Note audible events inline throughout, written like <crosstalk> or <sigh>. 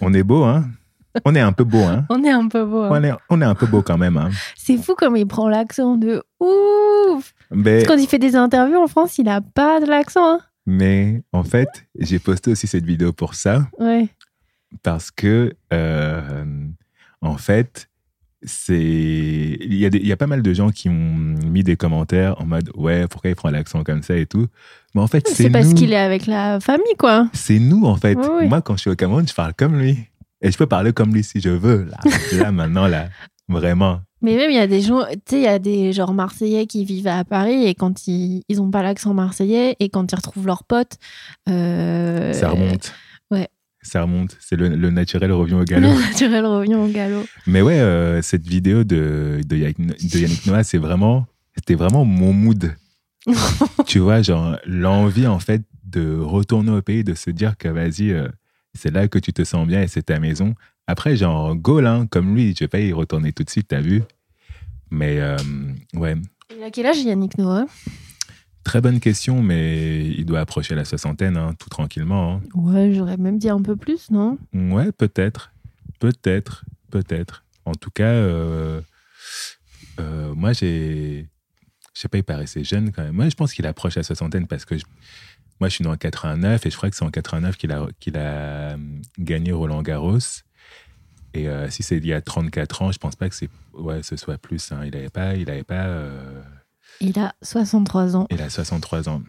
On est beau, hein? On est un peu beau, hein? <laughs> On est un peu beau. hein. on est, on est un peu beau quand même, hein C'est fou comme il prend l'accent de ouf. mais, Parce que quand il fait des interviews en France, il a pas de l'accent. Hein. mais en fait, j'ai posté aussi cette vidéo pour ça, Ouais. parce que, euh, en fait, c'est il y, a des- il y a pas mal de gens qui ont mis des commentaires en mode ouais pourquoi il prend l'accent comme ça et tout mais en fait c'est parce qu'il est avec la famille, quoi. c'est nous en fait Oui, oui. moi quand je suis au Cameroun je parle comme lui et je peux parler comme lui si je veux là <laughs> là maintenant là vraiment Mais même, il y a des gens, tu sais, il y a des genre Marseillais qui vivent à Paris et quand ils, ils ont pas l'accent marseillais et quand ils retrouvent leurs potes. euh, ça remonte. Ça remonte c'est le, le naturel revient au Le galop naturel revient au galop. mais ouais euh, cette vidéo de de Yannick, de Yannick Noah c'est vraiment c'était vraiment mon mood <laughs> tu vois, genre l'envie en fait de retourner au pays, de se dire que vas-y, euh, c'est là que tu te sens bien et c'est ta maison. Après, genre, goal, hein, comme lui, je vais pas y retourner tout de suite, t'as vu. Mais euh, ouais, Il a quel âge Yannick Noah? Très bonne question, mais il doit approcher la soixantaine, hein, tout tranquillement. Ouais, j'aurais même dit un peu plus, non? Hein. Ouais, peut-être, peut-être, peut-être. En tout cas, euh, euh, moi, j'ai. Je sais pas, il paraissait jeune quand même. Moi, je pense qu'il approche la soixantaine parce que je- moi, je suis né en 89 et je crois que c'est en 89 qu'il a, qu'il a euh, gagné Roland Garros. Et euh, si c'est il y a 34 ans, je pense pas que c'est, ouais, ce soit plus. hein. Il avait pas. Il avait pas euh, Il a 63 ans. il a 63 ans.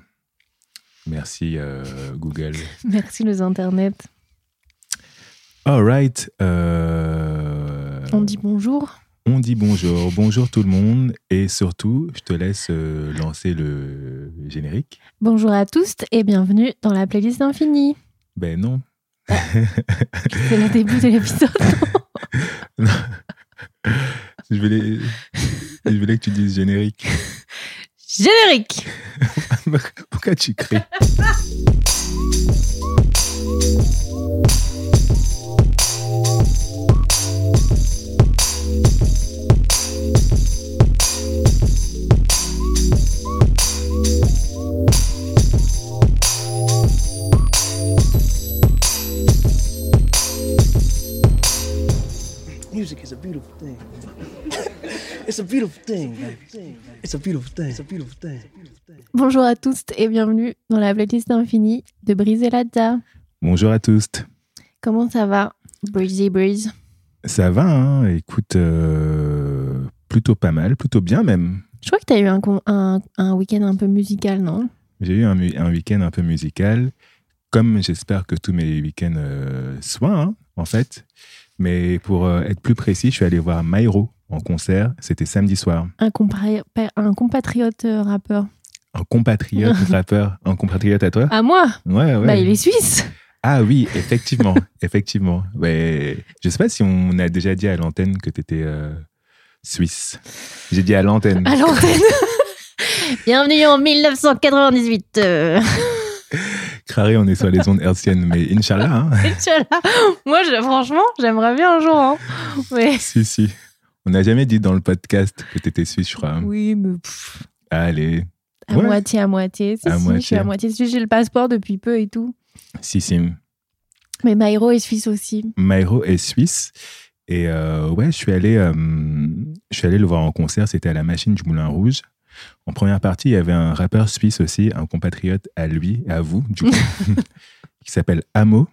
Merci euh, Google. <laughs> Merci les internets. All right. euh, On dit bonjour. On dit bonjour, bonjour tout le monde, et surtout, je te laisse euh, lancer le générique. Bonjour à tous et bienvenue dans la playlist d'infini. Ben non. C'est le début de l'épisode. <laughs> <laughs> Je voulais, je voulais que tu dises générique. Générique <laughs> Pourquoi tu cries? Beautiful thing. <laughs> it's a beautiful thing. It's a beautiful thing. It's a beautiful thing. Bonjour à tous et bienvenue dans la playlist d'infini de Brise et Ladza. Bonjour à tous. Comment ça va Breezy Breeze? Ça va, hein écoute, euh, plutôt pas mal, plutôt bien même. Je crois que tu as eu un, con- un, un week-end un peu musical, non? J'ai eu un week-end un peu musical, comme j'espère que tous mes week-ends euh, soient, hein, en fait. Mais pour euh, être plus précis, je suis allé voir Myro en concert. C'était samedi soir. un, compari- un compatriote euh, rappeur. Un compatriote <laughs> rappeur. Un compatriote à toi? À moi? Ouais, ouais. Bah, il est suisse. Ah oui, effectivement. <laughs> effectivement. Ouais. Je sais pas si on a déjà dit à l'antenne que tu étais suisse. J'ai dit à l'antenne. À l'antenne. <laughs> Bienvenue en 1998. Craré, on est sur les ondes hertziennes, mais Inch'Allah. Hein. <laughs> Inch'Allah. Moi, je- franchement, j'aimerais bien un jour. hein. Mais... <laughs> si, si. On n'a jamais dit dans le podcast que tu étais suisse, je crois. Oui, mais pff, Allez. à Ouais. moitié, à moitié. Si, À si, je moitié. suis à moitié suisse. J'ai le passeport depuis peu et tout. Si, si. Mais Maïro est suisse aussi. Myro est suisse. Et euh, ouais, je suis, allé, euh, je suis allé le voir en concert. C'était à la Machine du Moulin Rouge. En première partie, il y avait un rappeur suisse aussi, un compatriote à lui, à vous, du coup, <laughs> qui s'appelle Amo,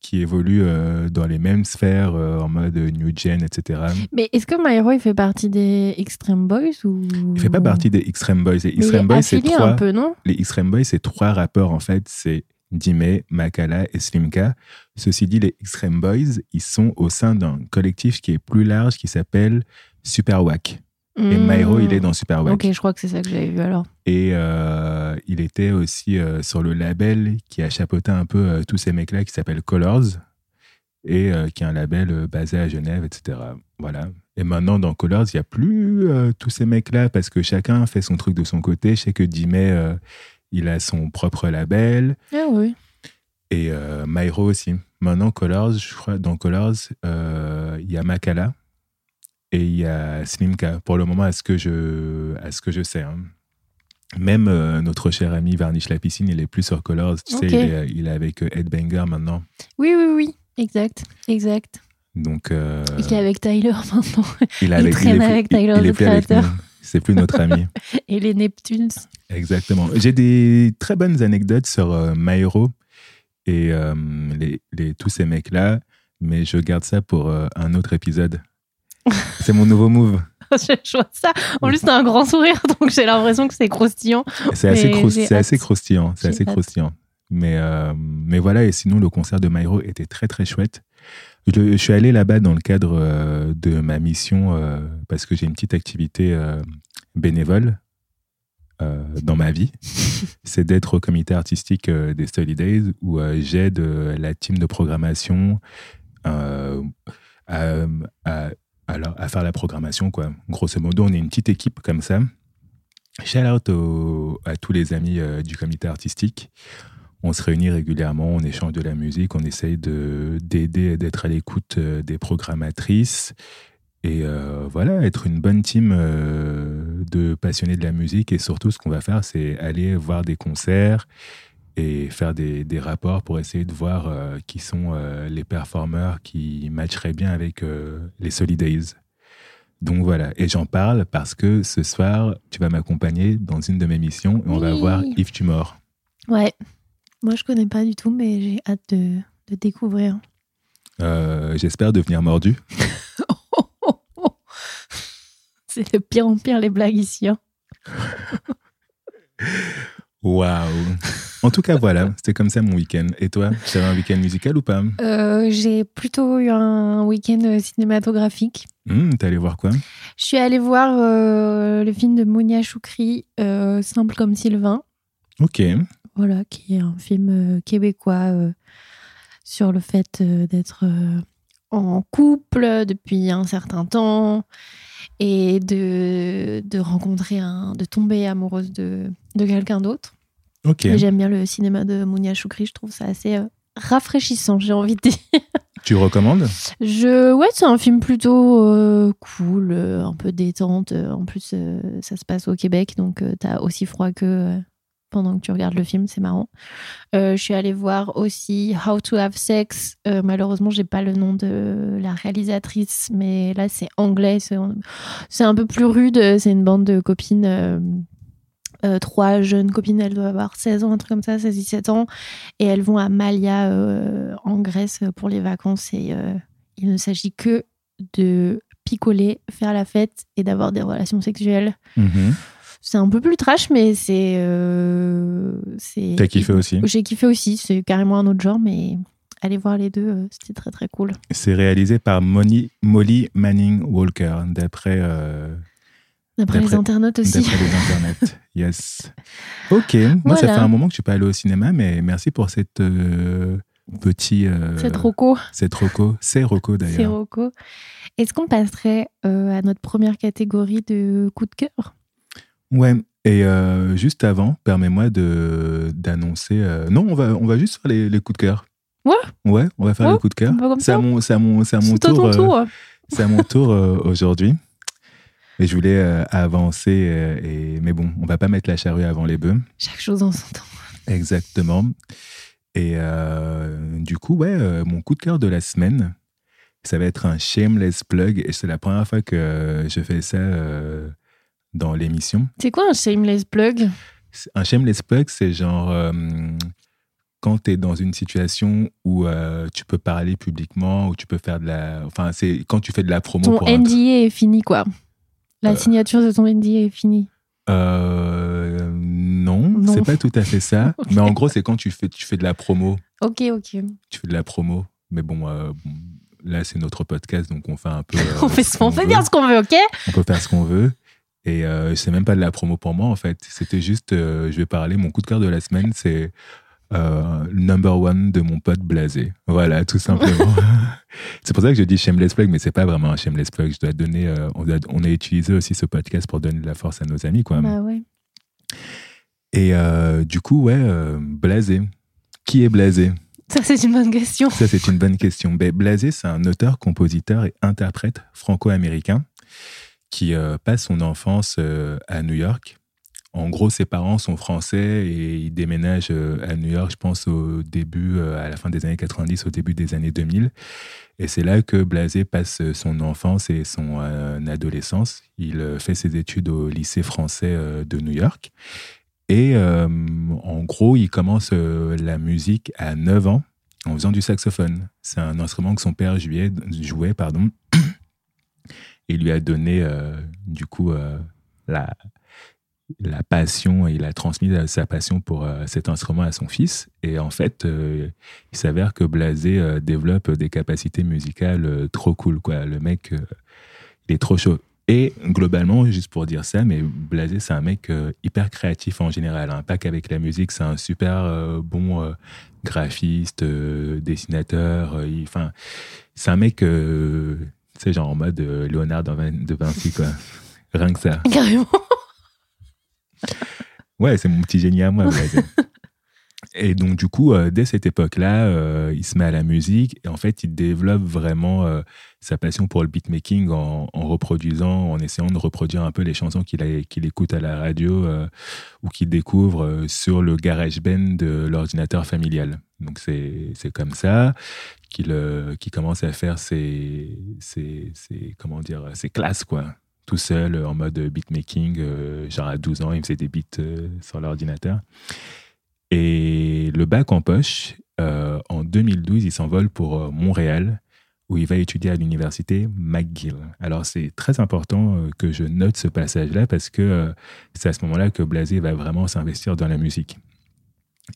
qui évolue euh, dans les mêmes sphères euh, en mode New Gen, etc. Mais est-ce que Maïro, il fait partie des Extreme Boys ou... Il fait pas partie des Extreme Boys. Les Extreme Boys, c'est trois. un peu, non? Les Extreme Boys, c'est trois rappeurs en fait. C'est Dime, Makala et Slimka. Ceci dit, les Extreme Boys, ils sont au sein d'un collectif qui est plus large qui s'appelle Super Wack. Et Hmm. Myro, il est dans Super Wack. Ok, je crois que c'est ça que j'avais vu alors. Et euh, il était aussi euh, sur le label qui a chapeauté un peu euh, tous ces mecs-là qui s'appelle Colors et qui est un label basé à Genève, etc. Voilà. Et maintenant, dans Colors, il n'y a plus tous ces mecs-là parce que chacun fait son truc de son côté. Je sais que Dime, euh, il a son propre label Ah oui. et Myro aussi. Maintenant, Colors, je crois, dans Colors, il y a Makala et il y a Slimka. Pour le moment, à ce que je, à ce que je sais. hein. Même euh, notre cher ami Varnish la piscine, il est plus sur Colors. Tu sais, il est, il est avec euh, Ed Banger maintenant. Oui, oui, oui. exact, exact. Donc, euh, Il est avec Tyler <laughs> maintenant. il, est il avec, traîne est plus- avec il- Tyler, il est le avec créateur. C'est plus notre ami. <laughs> Et les Neptunes. Exactement. J'ai des très bonnes anecdotes sur euh, Maïro et les, les- tous ces mecs-là, mais je garde ça pour un autre épisode. <laughs> C'est mon nouveau move. <laughs> je vois ça. En plus, t'as un grand sourire, donc j'ai l'impression que c'est croustillant. C'est assez, assez croustillant. C'est assez hâte. croustillant. Mais, euh, mais voilà, et sinon, le concert de Maïro était très, très chouette. Je, je suis allé là-bas dans le cadre euh, de ma mission euh, parce que j'ai une petite activité bénévole dans ma vie. <laughs> C'est d'être au comité artistique des Study Days où j'aide la team de programmation à, à- à faire la programmation. Quoi. Grosso modo, on est une petite équipe comme ça. Shout out à tous les amis euh, du comité artistique. On se réunit régulièrement, on échange de la musique, on essaye de- d'aider, d'être à l'écoute euh, des programmatrices et euh, voilà, être une bonne team de passionnés de la musique. Et surtout, ce qu'on va faire, c'est aller voir des concerts et faire des, des rapports pour essayer de voir euh, qui sont euh, les performeurs qui matcheraient bien avec euh, les Solidays. Donc voilà, et j'en parle parce que ce soir, tu vas m'accompagner dans une de mes missions et on va voir Yves Tumor. Ouais. Moi, je connais pas du tout, mais j'ai hâte de, de découvrir. Euh, J'espère devenir mordu. <laughs> C'est de pire en pire les blagues ici. hein. <laughs> Waouh En tout cas, voilà, c'était comme ça mon week-end. Et toi, tu avais un week-end musical ou pas? Euh, j'ai plutôt eu un week-end euh, cinématographique. Hum, T'es allé voir quoi? Je suis allée voir euh, le film de Mounia Choukri, euh, Simple comme Sylvain. Ok. Voilà, qui est un film euh, québécois euh, sur le fait euh, d'être euh, en couple depuis un certain temps et de, de rencontrer un, de tomber amoureuse de, de quelqu'un d'autre. Ok. Et J'aime bien le cinéma de Mounia Choukri, je trouve ça assez euh, rafraîchissant, j'ai envie de dire. <laughs> Tu recommandes? Je, ouais, c'est un film plutôt euh, cool, euh, un peu détente. En plus, ça se passe au Québec, donc t'as aussi froid que pendant que tu regardes le film, c'est marrant. Euh, je suis allée voir aussi How to Have Sex. Euh, malheureusement, j'ai pas le nom de la réalisatrice, mais là c'est anglais, c'est un peu plus rude. C'est une bande de copines. euh, euh, trois jeunes copines, elles doivent avoir 16 ans, un truc comme ça, 16-17 ans, et elles vont à Malia en Grèce pour les vacances et il ne s'agit que de picoler, faire la fête et d'avoir des relations sexuelles. Mhm. C'est un peu plus trash, mais c'est. euh, c'est- T'as kiffé aussi? J'ai kiffé aussi, c'est carrément un autre genre, mais allez voir les deux, euh, c'était très très cool. C'est réalisé par Moni- Molly Manning Walker, d'après euh, D'après les internautes aussi. d'après les <laughs> internets. Yes. Ok. Moi, ça fait un moment que je suis pas allé au cinéma, mais merci pour cette euh, petit. euh, C'est Rocco, Cette Rocco. C'est Rocco c'est d'ailleurs. Rocco. Est-ce qu'on passerait à notre première catégorie de coup de cœur? Ouais. Et euh, juste avant, permets-moi de d'annoncer. euh, Non, on va on va juste faire les, les coups de cœur. Ouais. Ouais, on va faire Ouais, les coups de cœur. C'est à mon c'est à mon c'est à mon tour. euh, tour. C'est à mon tour aujourd'hui. Et je voulais avancer, et, mais bon, on va pas mettre la charrue avant les bœufs. Chaque chose en son temps. Exactement. Et euh, du coup, ouais, euh, mon coup de cœur de la semaine, ça va être un shameless plug. Et c'est la première fois que je fais ça euh, dans l'émission. C'est quoi un shameless plug? Un shameless plug, c'est genre euh, quand tu es dans une situation où euh, tu peux parler publiquement, où tu peux faire de la. Enfin, c'est quand tu fais de la promo Ton pour un NDA est fini, quoi. La Euh. signature de ton NDA est finie. Euh, non, Non. c'est pas tout à fait ça. <laughs> Mais en gros, c'est quand tu fais, tu fais de la promo. Ok, ok. Tu fais de la promo. Mais bon, euh, là, c'est notre podcast, donc on fait un peu. euh, <laughs> on fait, ce on qu'on veut. bien ce qu'on veut, ok? On peut faire ce qu'on veut. Et euh, c'est même pas de la promo pour moi, en fait. C'était juste, euh, je vais parler. Mon coup de cœur de la semaine, c'est euh, number one de mon pote blasé. Voilà, tout simplement. <laughs> c'est pour ça que je dis shameless plug, mais c'est pas vraiment un shameless plug. Je dois donner. euh, on, doit- on a utilisé aussi ce podcast pour donner de la force à nos amis, quoi. Bah ouais. Et euh, du coup, ouais, Blasé. Qui est Blasé? Ça, c'est une bonne question. Ça, c'est une bonne question. Ben, Blasé, c'est un auteur, compositeur et interprète franco-américain qui euh, passe son enfance euh, à New York, en gros, ses parents sont français et ils déménagent euh, à New York, je pense, au début, à la fin des années 90, au début des années 2000. Et c'est là que Blasé passe son enfance et son adolescence. Il fait ses études au lycée français de New York. Et en gros, il commence la musique à 9 ans en faisant du saxophone. C'est un instrument que son père jouait, jouait pardon. Et lui a donné, du coup, la, la passion, il a transmis sa passion pour euh, cet instrument à son fils. Et en fait, euh, il s'avère que Blasé euh, développe des capacités musicales trop cool. Quoi. Le mec, il est trop chaud. Et globalement, juste pour dire ça, mais Blasé, c'est un mec hyper créatif en général. Hein. Pas qu'avec la musique, c'est un super bon graphiste, dessinateur. Enfin, c'est un mec, sais, genre en mode Léonard de Vinci, quoi. Rien que ça. <laughs> Carrément. ouais, c'est mon petit génie à moi. <laughs> et donc, du coup, euh, dès cette époque-là, euh, il se met à la musique et en fait, il développe vraiment euh, sa passion pour le beatmaking en, en, reproduisant, en essayant de reproduire un peu les chansons qu'il qu'il écoute à la radio ou qu'il découvre sur le garage band de l'ordinateur familial. Donc, c'est comme ça qu'il commence à faire ses, classes, tout seul en mode beatmaking. Euh, genre à 12 ans, il faisait des beats euh, sur l'ordinateur. Et le bac en poche, euh, en 2012, il s'envole pour Montréal, où il va étudier à l'université McGill. Alors c'est très important que je note ce passage-là parce que c'est à ce moment-là que Blasé va vraiment s'investir dans la musique.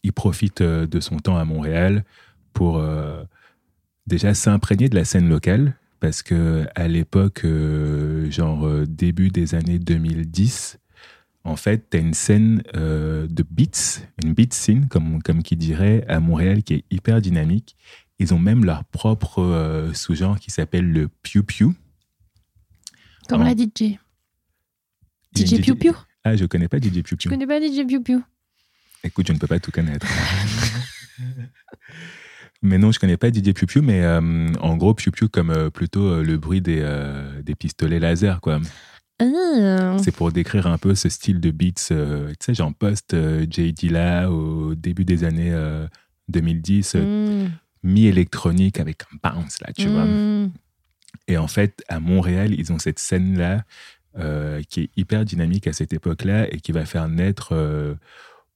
Il profite de son temps à Montréal pour déjà s'imprégner de la scène locale, parce que à l'époque, euh, genre euh, début des années 2010, en fait, tu as une scène euh, de beats, une beat scene, comme, comme qui dirait, à Montréal, qui est hyper dynamique. Ils ont même leur propre sous-genre qui s'appelle le Pew Pew. Comme la DJ. DJ Pew Pew Ah, je connais pas DJ Pew Pew. Je connais pas DJ Pew Pew. Écoute, je ne peux pas tout connaître. <laughs> Mais non, je connais pas Didier Piu Piu, mais euh, en gros, Piu Piu comme euh, plutôt euh, le bruit des, des pistolets laser, quoi. Ah. C'est pour décrire un peu ce style de beats, tu sais, genre post J. Dilla au début des années 2010, mm. mi-électronique avec un bounce, là, tu vois. Mm. Et en fait, à Montréal, ils ont cette scène-là qui est hyper dynamique à cette époque-là et qui va faire naître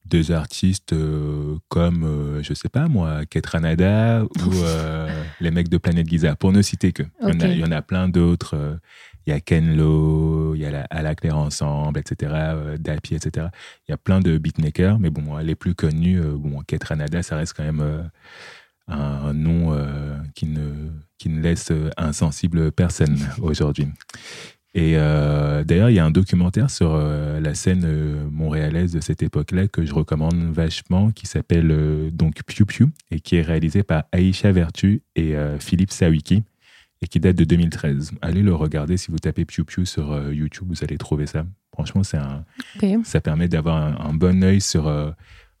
deux artistes euh, comme, euh, je sais pas moi, Ketranada ou euh, les mecs de Planète Giza, pour ne citer que. Il, y en a, plein d'autres. Il y a Ken Lo, il y a la, À la Claire Ensemble, etc., Dapi, etc. Il y a plein de beatmakers, mais bon, les plus connus, bon, Ketranada, ça reste quand même un nom qui, ne, qui ne laisse insensible personne <laughs> aujourd'hui. Et euh, d'ailleurs, il y a un documentaire sur euh, la scène euh, montréalaise de cette époque-là que je recommande vachement, qui s'appelle donc Piu Piu et qui est réalisé par Aïcha Vertu et Philippe Sawiki et qui date de 2013. Allez le regarder si vous tapez Piu Piu sur YouTube, vous allez trouver ça. Franchement, c'est un, ça permet d'avoir un, bon œil sur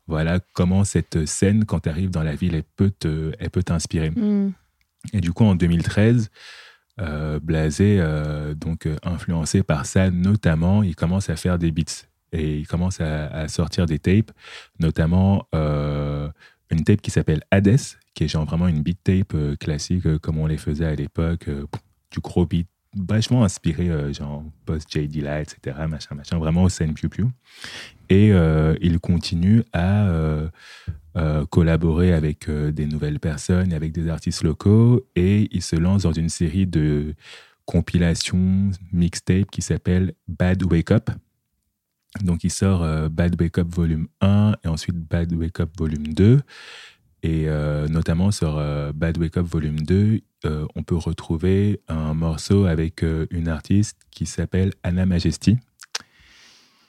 voilà comment cette scène, quand tu arrives dans la ville, elle peut t'inspirer. Mm. Et du coup, en 2013, euh, Blasé, euh, donc euh, influencé par ça notamment, il commence à faire des beats et il commence à, sortir des tapes, notamment une tape qui s'appelle Hades, qui est genre vraiment une beat tape classique comme on les faisait à l'époque, du gros beat vachement inspiré, genre post J. Dilla, etc., machin, machin, vraiment au scène Pew Pew. Et il continue à euh, collaborer avec euh, des nouvelles personnes, avec des artistes locaux, et il se lance dans une série de compilations, mixtapes qui s'appelle Bad Wake Up. Donc il sort euh, Bad Wake Up volume 1 et ensuite Bad Wake Up volume 2. Et notamment sur Bad Wake Up volume 2, on peut retrouver un morceau avec une artiste qui s'appelle Anna Majesty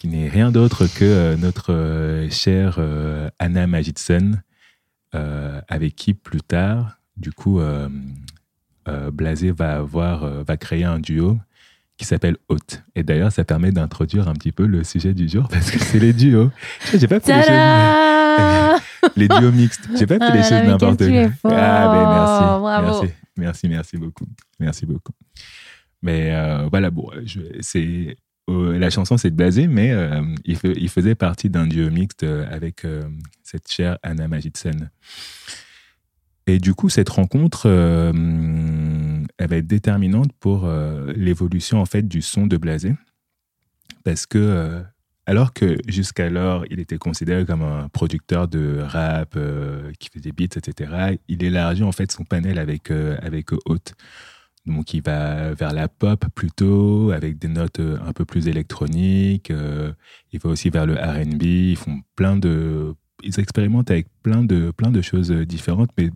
qui n'est rien d'autre que euh, notre euh, chère euh, Anna Magidson, avec qui plus tard, du coup, Blasé va avoir, va créer un duo qui s'appelle Haute. Et d'ailleurs, ça permet d'introduire un petit peu le sujet du jour parce que c'est les duos. J'ai pas fait les duos mixtes. J'ai pas fait les choses n'importe quoi. Ah, ben merci. Bravo. Merci, merci, merci beaucoup. Merci beaucoup. Mais voilà, bon, c'est euh, la chanson c'est de Blasé, mais euh, il, fe- il faisait partie d'un duo mixte euh, avec euh, cette chère Anna Magidsen. Et du coup, cette rencontre, euh, elle va être déterminante pour euh, l'évolution en fait du son de Blasé, parce que euh, alors que jusqu'alors il était considéré comme un producteur de rap euh, qui faisait des beats, etc., il élargit en fait son panel avec euh, avec Haute. Donc il va vers la pop plutôt, avec des notes euh, un peu plus électroniques. euh, il va aussi vers le R&B. Ils font plein de, ils expérimentent avec plein de plein de choses différentes. Mais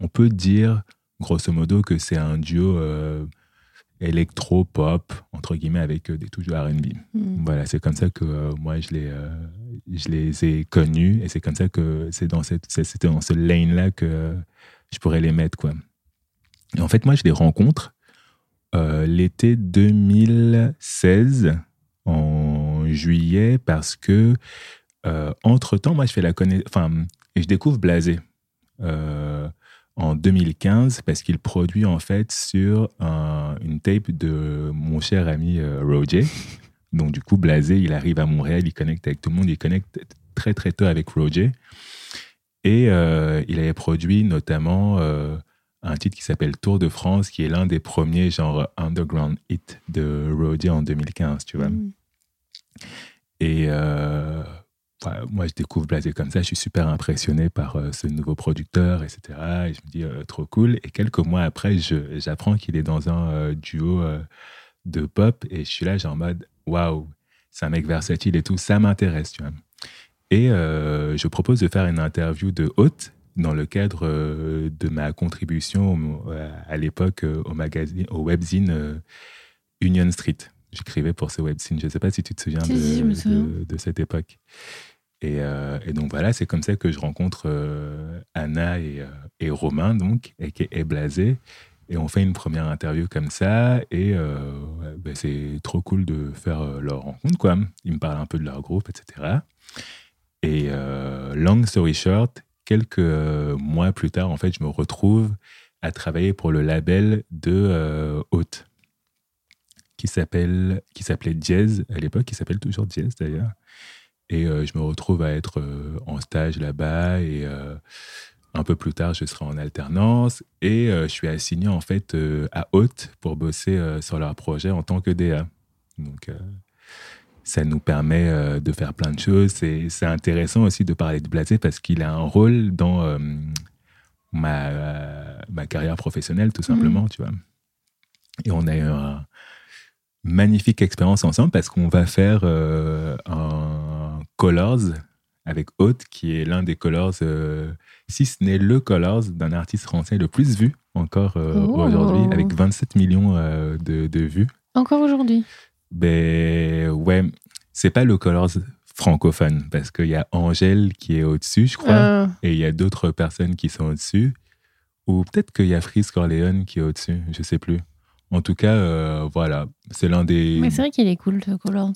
on peut dire grosso modo que c'est un duo électro-pop entre guillemets avec euh, des touches de R&B. Mm. Voilà, c'est comme ça que euh, moi je les, euh, je les ai connus et c'est comme ça que c'est dans cette, c'était dans ce lane là que je pourrais les mettre quoi. Et en fait, moi je les rencontre euh, l'été 2016 en juillet parce que entre temps, moi je fais la connaissance, enfin, et je découvre Blasé. Euh, en 2015 parce qu'il produit en fait sur un- une tape de mon cher ami euh, Roger. Donc du coup, Blasé, il arrive à Montréal, il connecte avec tout le monde, il connecte très très tôt avec Roger. Et euh, il avait produit notamment euh, un titre qui s'appelle Tour de France, qui est l'un des premiers genre underground hit de Roger en 2015, tu vois. Mm. Et euh, moi, je découvre Blasé comme ça. Je suis super impressionné par euh, ce nouveau producteur, etc. Et je me dis, euh, trop cool. Et quelques mois après, j'apprends qu'il est dans un euh, duo de pop. Et je suis là, genre en mode, waouh, c'est un mec versatile et tout. Ça m'intéresse, tu vois. Et je propose de faire une interview de Haute dans le cadre de ma contribution à l'époque au magazine, au webzine Union Street. J'écrivais pour ce webzine. Je ne sais pas si tu te souviens Si, de, si, je me de- souviens. de cette époque. Et, euh, et donc voilà, c'est comme ça que je rencontre euh, Anna et, euh, et Romain, donc, et, et Blasé. Et on fait une première interview comme ça. Et ben, c'est trop cool de faire leur rencontre, quoi. Ils me parlent un peu de leur groupe, etc. Et long story short, quelques mois plus tard, en fait, je me retrouve à travailler pour le label de Haute, qui s'appelle qui s'appelait Jazz à l'époque, qui s'appelle toujours Jazz d'ailleurs. Et euh, je me retrouve à être euh, en stage là-bas et euh, un peu plus tard, je serai en alternance et je suis assigné en fait à Haute pour bosser sur leur projet en tant que DA. Donc ça nous permet euh, de faire plein de choses. C'est c'est intéressant aussi de parler de Blasé parce qu'il a un rôle dans euh, ma, euh, ma carrière professionnelle, tout simplement, tu vois. Et on a eu un magnifique expérience ensemble parce qu'on va faire un Colors avec Haute, qui est l'un des Colors, euh, si ce n'est le Colors d'un artiste français le plus vu encore euh, Oh. aujourd'hui, avec 27 millions euh, de, de vues. Encore aujourd'hui? Ben ouais, c'est pas le Colors francophone parce qu'il y a Angèle qui est au-dessus, je crois, et il y a d'autres personnes qui sont au-dessus. Ou peut-être qu'il y a Freeze Corleone qui est au-dessus, je sais plus. En tout cas, voilà, c'est l'un des. Mais c'est vrai qu'il est cool, ce Colors.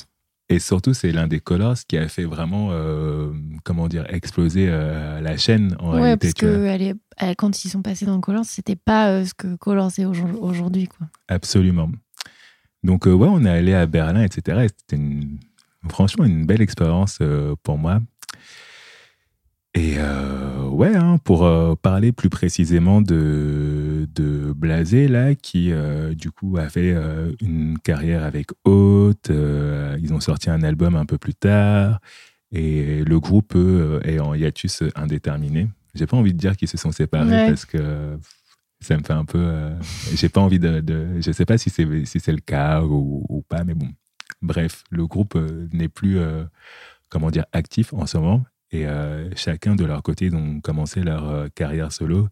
Et surtout, c'est l'un des Colors qui a fait vraiment, euh, comment dire, exploser euh, la chaîne en Ouais, réalité. parce que elle est- elle- quand ils sont passés dans Colors, c'était pas euh, ce que Colors est aujourd- aujourd'hui. quoi. Absolument. Donc, ouais, on est allé à Berlin, etc. Et c'était une- franchement une belle expérience pour moi. Et euh, ouais, hein, pour euh, parler plus précisément de, de Blasé, là, qui euh, du coup a fait une carrière avec Haute, ils ont sorti un album un peu plus tard, et le groupe, eux, est en hiatus indéterminé. J'ai pas envie de dire qu'ils se sont séparés Ouais. parce que ça me fait un peu. J'ai pas envie de, de- Je sais pas si c'est si le cas ou, ou pas, mais bon. Bref, le groupe n'est plus, comment dire, actif en ce moment. Et euh, chacun de leur côté, ont commencé leur euh, carrière solo.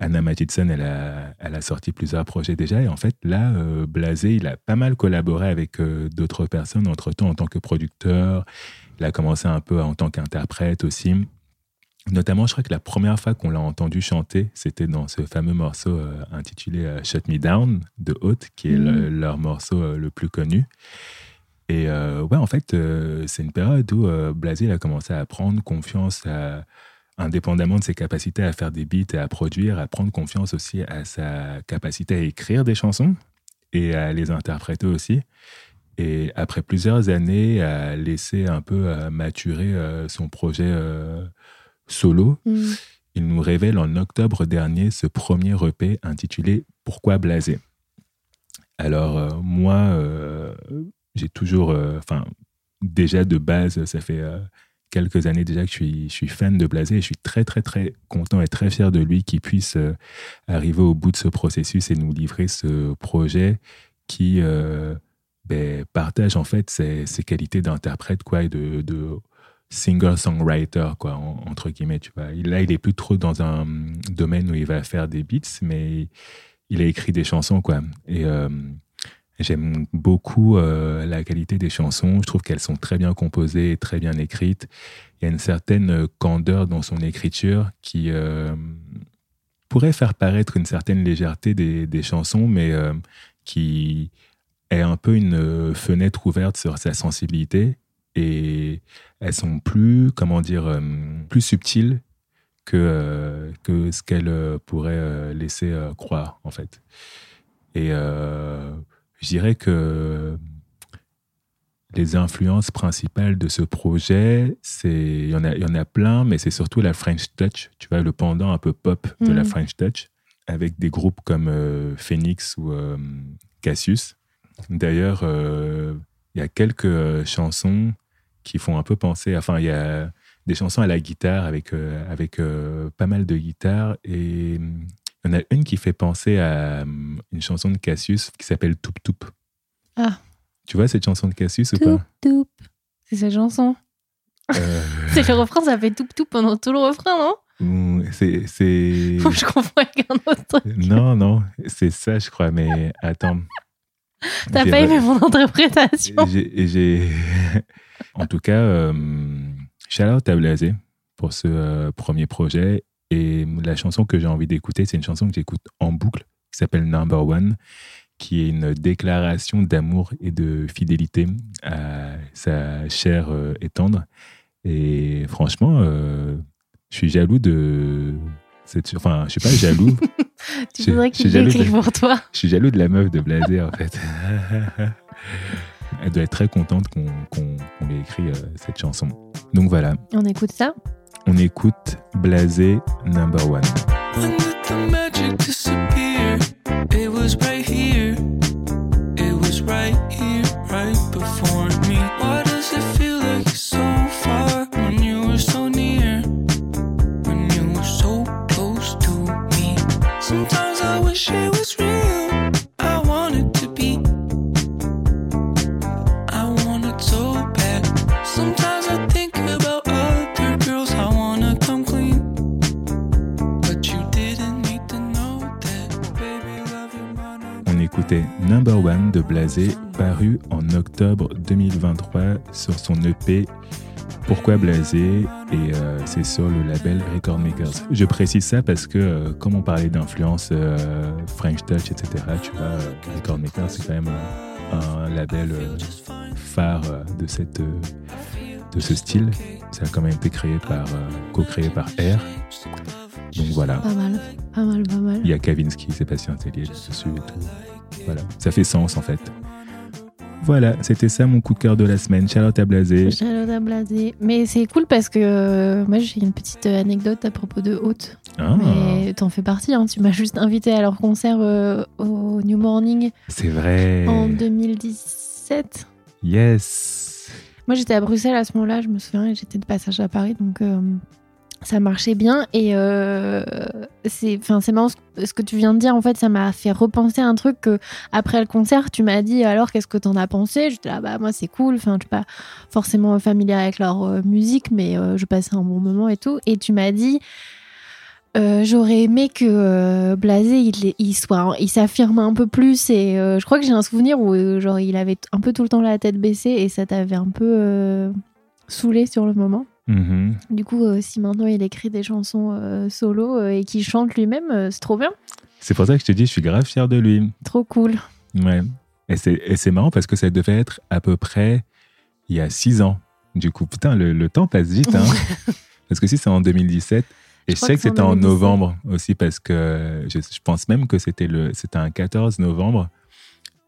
Anna Mathidson, elle a, elle a sorti plusieurs projets déjà. Et en fait, là, euh, Blasé, il a pas mal collaboré avec euh, d'autres personnes entre-temps en tant que producteur. Il a commencé un peu en tant qu'interprète aussi. Notamment, je crois que la première fois qu'on l'a entendu chanter, c'était dans ce fameux morceau intitulé Shut Me Down de Haute, qui est le- leur morceau le plus connu. Et euh, ouais, en fait, euh, c'est une période où euh, Blasé a commencé à prendre confiance, à- indépendamment de ses capacités à faire des beats et à produire, à prendre confiance aussi à sa capacité à écrire des chansons et à les interpréter aussi. Et après plusieurs années à laisser un peu euh, maturer son projet solo, Mm. il nous révèle en octobre dernier ce premier EP intitulé Pourquoi blaser Alors, euh, moi, euh, j'ai toujours, euh, enfin, déjà de base, ça fait euh, quelques années déjà que je suis, fan de Blasé et je suis très, très, très content et très fier de lui qu'il puisse euh, arriver au bout de ce processus et nous livrer ce projet qui ben, partage en fait ses, qualités d'interprète quoi, et de, de singer-songwriter, quoi, en- entre guillemets, tu vois. Là, il est plus trop dans un domaine où il va faire des beats, mais il a écrit des chansons, quoi. Et j'aime beaucoup euh, la qualité des chansons. Je trouve qu'elles sont très bien composées très bien écrites. Il y a une certaine euh, candeur dans son écriture qui euh, pourrait faire paraître une certaine légèreté des, des chansons, mais qui est un peu une fenêtre ouverte sur sa sensibilité. Et elles sont plus, comment dire, plus subtiles que, que ce qu'elles pourraient euh, laisser croire, en fait. Et je dirais que les influences principales de ce projet, c'est il y en a il y en a plein, mais c'est surtout la French Touch, tu vois le pendant un peu pop de la Mhm. French Touch, avec des groupes comme euh, Phoenix ou euh, Cassius. D'ailleurs, euh, il y a quelques chansons qui font un peu penser, enfin il y a des chansons à la guitare avec avec pas mal de guitare et il y en a une qui fait penser à hum, une chanson de Cassius qui s'appelle Toup Toup. Ah. Tu vois cette chanson de Cassius ou Toup, pas? Toup. C'est cette chanson. Euh, <laughs> C'est le refrain, ça fait tout tout pendant tout le refrain, non? Mm, C'est c'est Faut que je confonds avec un autre truc. non non c'est ça je crois mais attends. <laughs> T'as pas aimé mon interprétation <laughs> J'ai- j'ai- en tout cas, euh, shout out à Blasé pour ce euh, premier projet. Et la chanson que j'ai envie d'écouter, c'est une chanson que j'écoute en boucle, qui s'appelle Number One, qui est une déclaration d'amour et de fidélité à sa chair euh, et tendre. Et franchement, euh, je suis jaloux de cette. Enfin, je suis pas jaloux. <laughs> Tu je- voudrais qu'il l'écrive de- pour toi? Je suis jaloux de la meuf de Blasé, en fait. <laughs> Elle doit être très contente qu'on qu'on lui ait écrit euh, cette chanson. Donc voilà, On écoute ça? On écoute Blasé Number One. When did the magic disappear? It was right here. It was right here, right before me. Why does it feel like it's so far when you were so near? When you were so close to me. Sometimes I wish it was real. Number One de Blasé, paru en octobre 2023 sur son EP Pourquoi Blasé et euh, c'est sur le label Record Makers. Je précise ça parce que, euh, comme on parlait d'influence euh, French Touch, etc., tu vois, Record Makers, c'est quand même un label phare de, cette, de ce style. Ça a quand même été créé par, co-créé par R. Donc voilà. Pas mal, pas mal, pas mal. Il y a Kavinsky, Sébastien Tellier dessus et tout. Voilà, ça fait sens en fait. Voilà, c'était ça mon coup de cœur de la semaine. Charlotte à Blasé. Charlotte à blasé. Mais c'est cool parce que euh, moi j'ai une petite euh, anecdote à propos de Haute. Ah, Mais t'en fais partie, hein. tu m'as juste invité à leur concert euh, au New Morning c'est vrai. en 2017. Yes. Moi j'étais à Bruxelles à ce moment-là, je me souviens, et j'étais de passage à Paris, donc euh, ça marchait bien. Et euh, c'est enfin, c'est marrant ce- que tu viens de dire, en fait, ça m'a fait repenser à un truc que après le concert, tu m'as dit alors qu'est-ce que t'en as pensé? J'étais là, bah moi c'est cool, enfin, je suis pas forcément familière avec leur euh, musique, mais euh, je passais un bon moment et tout. Et tu m'as dit. J'aurais aimé que euh, Blasé il, il soit il s'affirme un peu plus et je crois que j'ai un souvenir où genre il avait un peu tout le temps la tête baissée et ça t'avait un peu saoulé sur le moment. Mhm. Du coup, euh, si maintenant il écrit des chansons euh, solo euh, et qu'il chante lui-même, c'est trop bien, C'est pour ça que je te dis, je suis grave fier de lui. trop cool. Ouais. Et c'est, et c'est marrant parce que ça devait être à peu près il y a six ans. Du coup, putain, le, le temps passe vite. Hein. <laughs> parce que si c'est en 2017, et je, sais que c'était en 2017. novembre aussi parce que je, je pense même que c'était, le, c'était un 14 novembre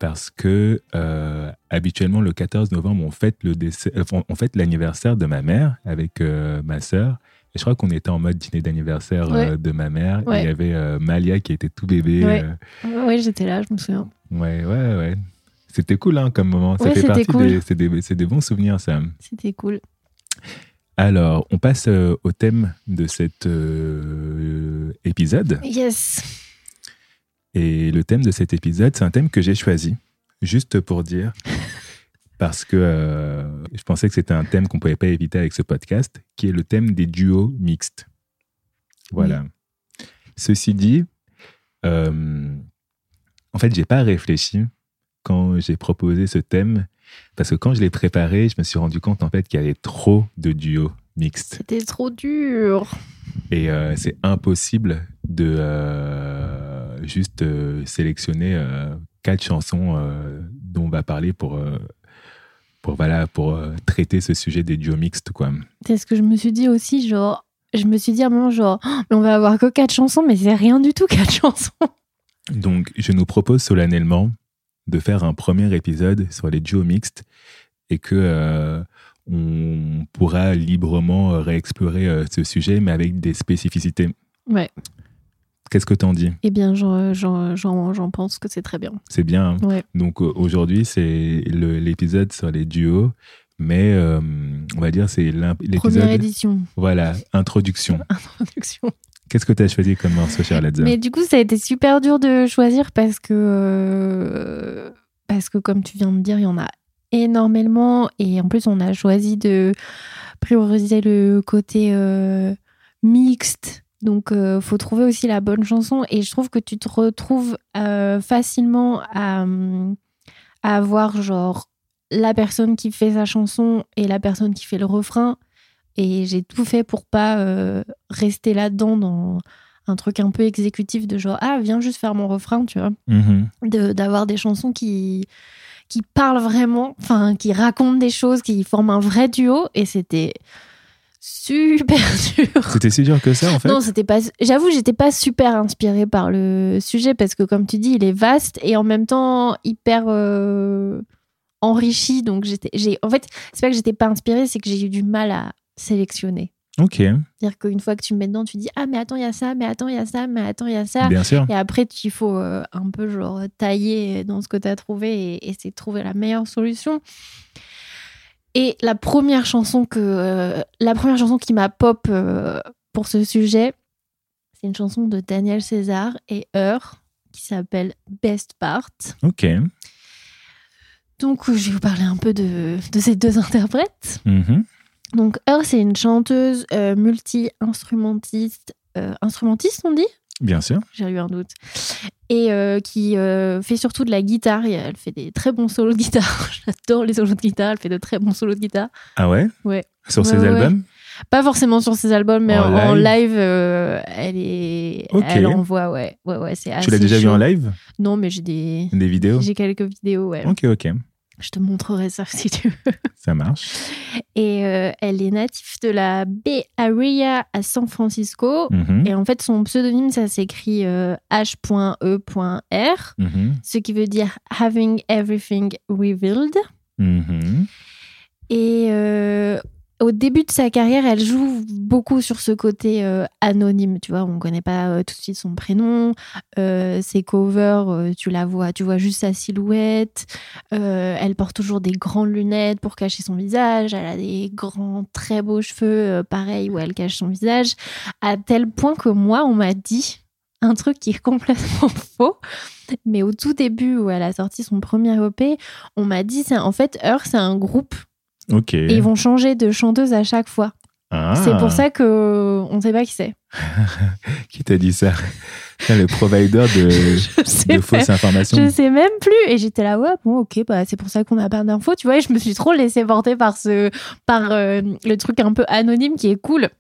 parce que euh, habituellement le 14 novembre on fête le décès, euh, on- fête l'anniversaire de ma mère avec euh, ma sœur. Et je crois qu'on était en mode dîner d'anniversaire euh, de ma mère. Et il y avait Malia qui était tout bébé. Ouais. Ouais, j'étais là, je me souviens. ouais, ouais, ouais. C'était cool hein, comme moment. Ça fait partie cool. des, c'est des, des bons souvenirs ça. C'était cool. Alors, on passe au thème de cet épisode. Yes. Et le thème de cet épisode, c'est un thème que j'ai choisi, juste pour dire, <laughs> parce que euh, je pensais que c'était un thème qu'on ne pouvait pas éviter avec ce podcast, qui est le thème des duos mixtes. Voilà. Ceci dit, euh, en fait, j'ai pas réfléchi quand j'ai proposé ce thème, parce que quand je l'ai préparé, je me suis rendu compte en fait qu'il y avait trop de duos mixtes. C'était trop dur. Et euh, c'est impossible de juste euh, sélectionner euh, quatre chansons euh, dont on va parler pour, pour, voilà, pour euh, traiter ce sujet des duos mixtes. Quoi. C'est ce que je me suis dit aussi, genre. Je me suis dit à un moment, genre, Oh, on va avoir que quatre chansons, mais c'est rien du tout, <laughs> quatre chansons. Donc, je nous propose solennellement de faire un premier épisode sur les duos mixtes et que euh, on pourra librement réexplorer euh, ce sujet, mais avec des spécificités. Ouais. Qu'est-ce que t'en dis? Eh bien, j'en- pense que c'est très bien. C'est bien. hein Ouais. Donc euh, aujourd'hui, c'est l'épisode sur les duos, mais euh, on va dire c'est l'im- Première l'épisode. édition. Voilà, introduction. <laughs> Introduction. Qu'est-ce que tu as choisi comme morceau, Charlotte Mais du coup, ça a été super dur de choisir parce que, euh, parce que comme tu viens de dire, il y en a énormément. Et en plus, on a choisi de prioriser le côté euh, mixte. Donc, il faut trouver aussi la bonne chanson. Et je trouve que tu te retrouves euh, facilement à, à avoir genre la personne qui fait sa chanson et la personne qui fait le refrain. Et j'ai tout fait pour pas euh, rester là-dedans dans un truc un peu exécutif de genre ah viens juste faire mon refrain tu vois Mhm. d'avoir des chansons qui qui parlent vraiment enfin qui racontent des choses qui forment un vrai duo et c'était super <laughs> dur C'était si dur que ça, en fait non c'était pas j'avoue j'étais pas super inspirée par le sujet parce que comme tu dis il est vaste et en même temps hyper euh, enrichi donc j'étais j'ai en fait c'est pas que j'étais pas inspirée c'est que j'ai eu du mal à sélectionner Ok, c'est-à-dire qu'une fois que tu me mets dedans, tu dis Ah, mais attends, il y a ça, mais attends, il y a ça, mais attends, il y a ça. bien sûr. Et après, il faut euh, un peu genre tailler dans ce que tu as trouvé et essayer de trouver la meilleure solution. Et la première chanson que euh, la première chanson qui m'a pop euh, pour ce sujet, c'est une chanson de Daniel César et Heur qui s'appelle Best Part. Ok. Donc, je vais vous parler un peu de, de ces deux interprètes. Mhm. Donc, Heur, c'est une chanteuse euh, multi-instrumentiste. instrumentiste, on dit? Bien sûr. J'ai eu un doute. Et euh, qui euh, fait surtout de la guitare. Elle fait des très bons solos de guitare. <laughs> J'adore les solos de guitare. Elle fait de très bons solos de guitare. Ah ouais? Ouais. Sur Ouais, ses ouais, albums? Pas forcément sur ses albums, mais En en, en live euh, elle est. Ok. Elle envoie, ouais. Ouais, ouais, c'est Tu l'as déjà vu en live? Non, mais j'ai des. Des vidéos? J'ai quelques vidéos, ouais. Ok, ok. Je te montrerai ça si tu veux. Ça marche. Et euh, elle est native de la Bay Area à San Francisco. Mhm. Et en fait, son pseudonyme, ça s'écrit euh, H.E.R. Mhm. ce qui veut dire Having Everything Revealed. Mhm. Et euh, au début de sa carrière, elle joue beaucoup sur ce côté euh, anonyme. Tu vois, on ne connaît pas euh, tout de suite son prénom. Euh, ses covers, tu la vois, tu vois juste sa silhouette. Elle porte toujours des grandes lunettes pour cacher son visage. Elle a des grands, très beaux cheveux, pareil, où elle cache son visage. À tel point que moi, on m'a dit un truc qui est <laughs> complètement faux. Mais au tout début, où elle a sorti son premier EP, on m'a dit, en fait, Heur, c'est un groupe Ok. et ils vont changer de chanteuse à chaque fois. Ah. C'est pour ça que on ne sait pas qui c'est. <laughs> Qui t'a dit ça? <laughs> Le provider de, <laughs> fausses informations. je sais même plus. Et j'étais là, ouais, bon, ok, bah, c'est pour ça qu'on n'a pas d'infos, tu vois. Et je me suis trop laissée porter par, ce, par euh, le truc un peu anonyme qui est cool.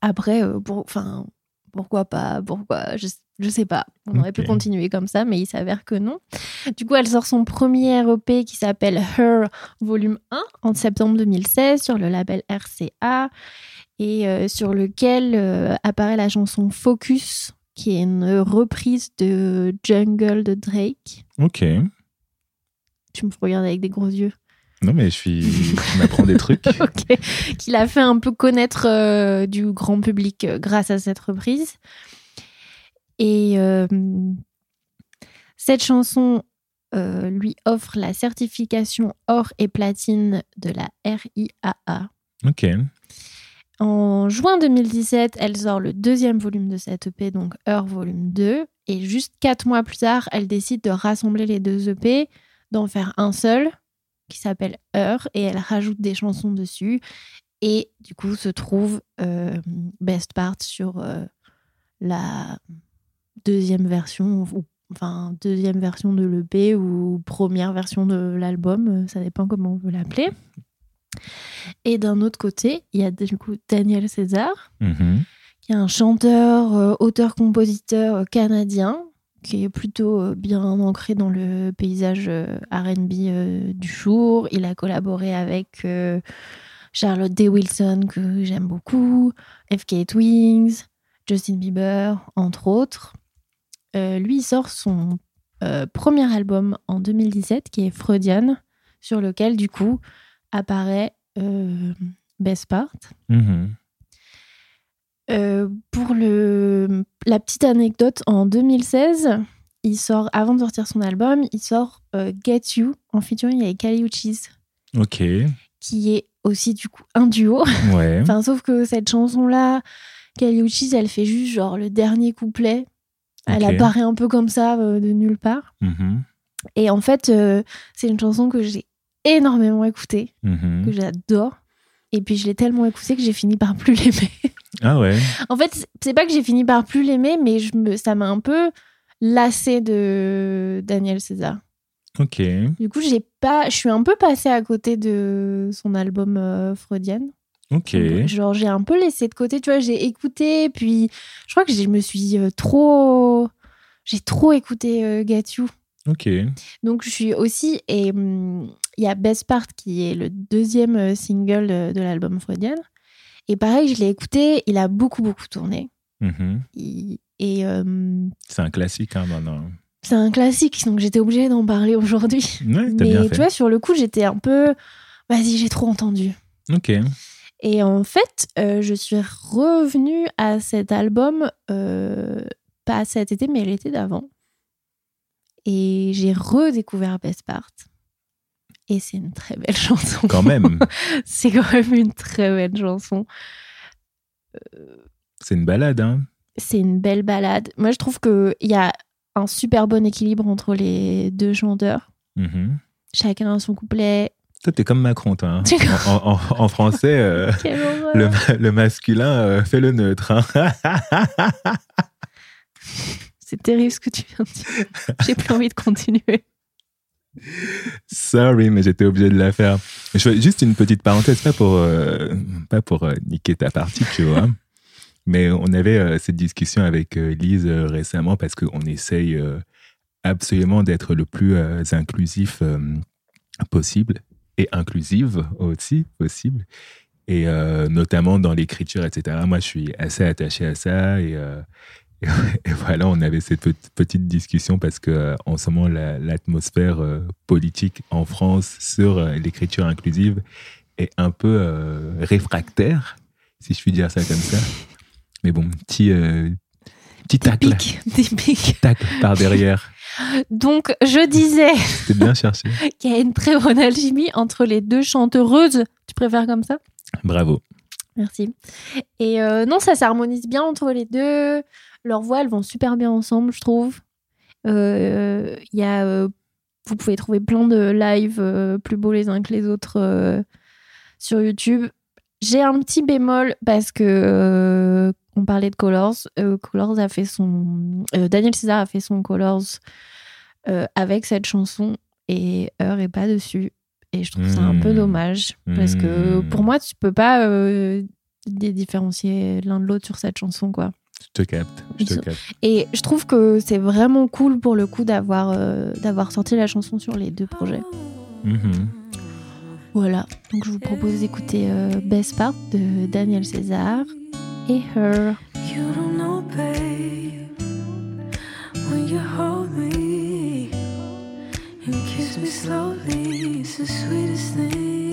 Après, euh, pour, pourquoi pas Pourquoi je, je sais pas. On aurait pu continuer comme ça, mais il s'avère que non. Du coup, elle sort son premier EP qui s'appelle Her Volume 1 en septembre 2016 sur le label RCA et euh, sur lequel euh, apparaît la chanson Focus, qui est une reprise de Jungle de Drake. Ok. Tu me regardes avec des gros yeux. Non, mais je suis. tu m'apprends des trucs. <laughs> Ok. Qu'il a fait un peu connaître euh, du grand public grâce à cette reprise. Et euh, cette chanson euh, lui offre la certification or et platine de la RIAA. Ok. En juin 2017, elle sort le deuxième volume de cette EP, donc Heure volume 2. Et juste quatre mois plus tard, elle décide de rassembler les deux EP, d'en faire un seul, qui s'appelle Heure, et elle rajoute des chansons dessus. Et du coup, se trouve euh, Best Part sur euh, la deuxième version, ou, enfin, deuxième version de l'EP ou première version de l'album, euh, ça dépend comment on veut l'appeler. Et d'un autre côté, il y a du coup Daniel César, Mhm. qui est un chanteur, euh, auteur-compositeur euh, canadien, qui est plutôt bien ancré dans le paysage RB euh, du jour. Il a collaboré avec euh, Charlotte Day Wilson, que j'aime beaucoup, FK Twins, Justin Bieber, entre autres. Euh, lui, il sort son euh, premier album en 2017, qui est Freudian, sur lequel, du coup, apparaît euh, Best Part. Mhm. Euh, pour le, la petite anecdote, en 2016, il sort, avant de sortir son album, il sort Get You en featuring avec Kali Uchis, Ok. qui est aussi du coup un duo. Ouais. <laughs> Enfin, sauf que cette chanson-là, Kali Uchis, elle fait juste genre le dernier couplet. Elle apparaît un peu comme ça euh, de nulle part. Mhm. Et en fait, euh, c'est une chanson que j'ai énormément écoutée, Mhm. que j'adore. Et puis je l'ai tellement écoutée que j'ai fini par plus <laughs> l'aimer. Ah ouais. En fait, c'est- pas que j'ai fini par plus l'aimer, mais je me, ça m'a un peu lassé de Daniel César. Ok. Du coup, j'ai pas, je suis un peu passée à côté de son album euh, Freudian. Ok. Genre, j'ai un peu laissé de côté, tu vois, j'ai écouté, puis je crois que je me suis euh, trop. J'ai trop écouté euh, Get You. Ok. Donc, je suis aussi. Et hum, il y a Best Part qui est le deuxième euh, single de l'album Freudian. Et pareil, je l'ai écouté, il a beaucoup, beaucoup tourné. Mhm. Il- Et euh, C'est un classique hein, maintenant. c'est un classique, donc j'étais obligée d'en parler aujourd'hui. Ouais, Mais bien tu fait. vois, sur le coup, j'étais un peu. Vas-y, j'ai trop entendu. Ok. Et en fait, euh, je suis revenue à cet album, euh, pas cet été, mais l'été d'avant. Et j'ai redécouvert Best Part. Et c'est une très belle <laughs> chanson. Quand même. <laughs> c'est quand même une très belle chanson. C'est une balade, hein. C'est une belle balade. Moi, je trouve qu'il y a un super bon équilibre entre les deux chanteurs. Mhm. Chacun a son couplet. Toi, t'es comme Macron, toi. hein. En, en- en français, euh, <laughs> le, ma- le masculin euh, fait le neutre. hein. <laughs> C'est terrible ce que tu viens de dire. J'ai plus envie de continuer. Sorry, mais j'étais obligé de la faire. Je fais juste une petite parenthèse, pas pour, euh, pas pour niquer ta partie, tu vois. <laughs> Mais on avait cette discussion avec Lise récemment parce qu'on essaye absolument d'être le plus inclusif possible et inclusive aussi possible. Et euh, notamment dans l'écriture, etc. Moi, je suis assez attaché à ça. Et, euh, et, <laughs> et voilà, on avait cette pe- petite discussion parce que euh, en ce moment, la- l'atmosphère politique en France sur l'écriture inclusive est un peu euh, réfractaire, si je puis dire ça comme ça. Mais bon, petit, petit tacle, Typique, typique. tacle par derrière. Donc, je disais <laughs> C'était bien cherché. qu'il y a une très bonne alchimie entre les deux chanteuses. Tu préfères comme ça? Bravo. Merci. Et euh, non, ça s'harmonise bien entre les deux. Leurs voix, elles vont super bien ensemble, je trouve. Euh, Il y a, euh, vous pouvez trouver plein de lives plus beaux les uns que les autres sur YouTube. J'ai un petit bémol parce que on parlait de Colors. Colors a fait son, Daniel César a fait son Colors euh, avec cette chanson et Heure est pas dessus. Et je trouve ça un peu Mmh. dommage parce que Mmh. pour moi, tu peux pas euh, les différencier l'un de l'autre sur cette chanson, quoi. Je te capte. Je te Ils sont- capte. Et je trouve que c'est vraiment cool pour le coup d'avoir euh, d'avoir sorti la chanson sur les deux projets. Mhm. Voilà. Donc je vous propose d'écouter euh, Best Part de Daniel César et Her. You don't know, babe, when you hold me and kiss kiss me slowly. It's the sweetest thing.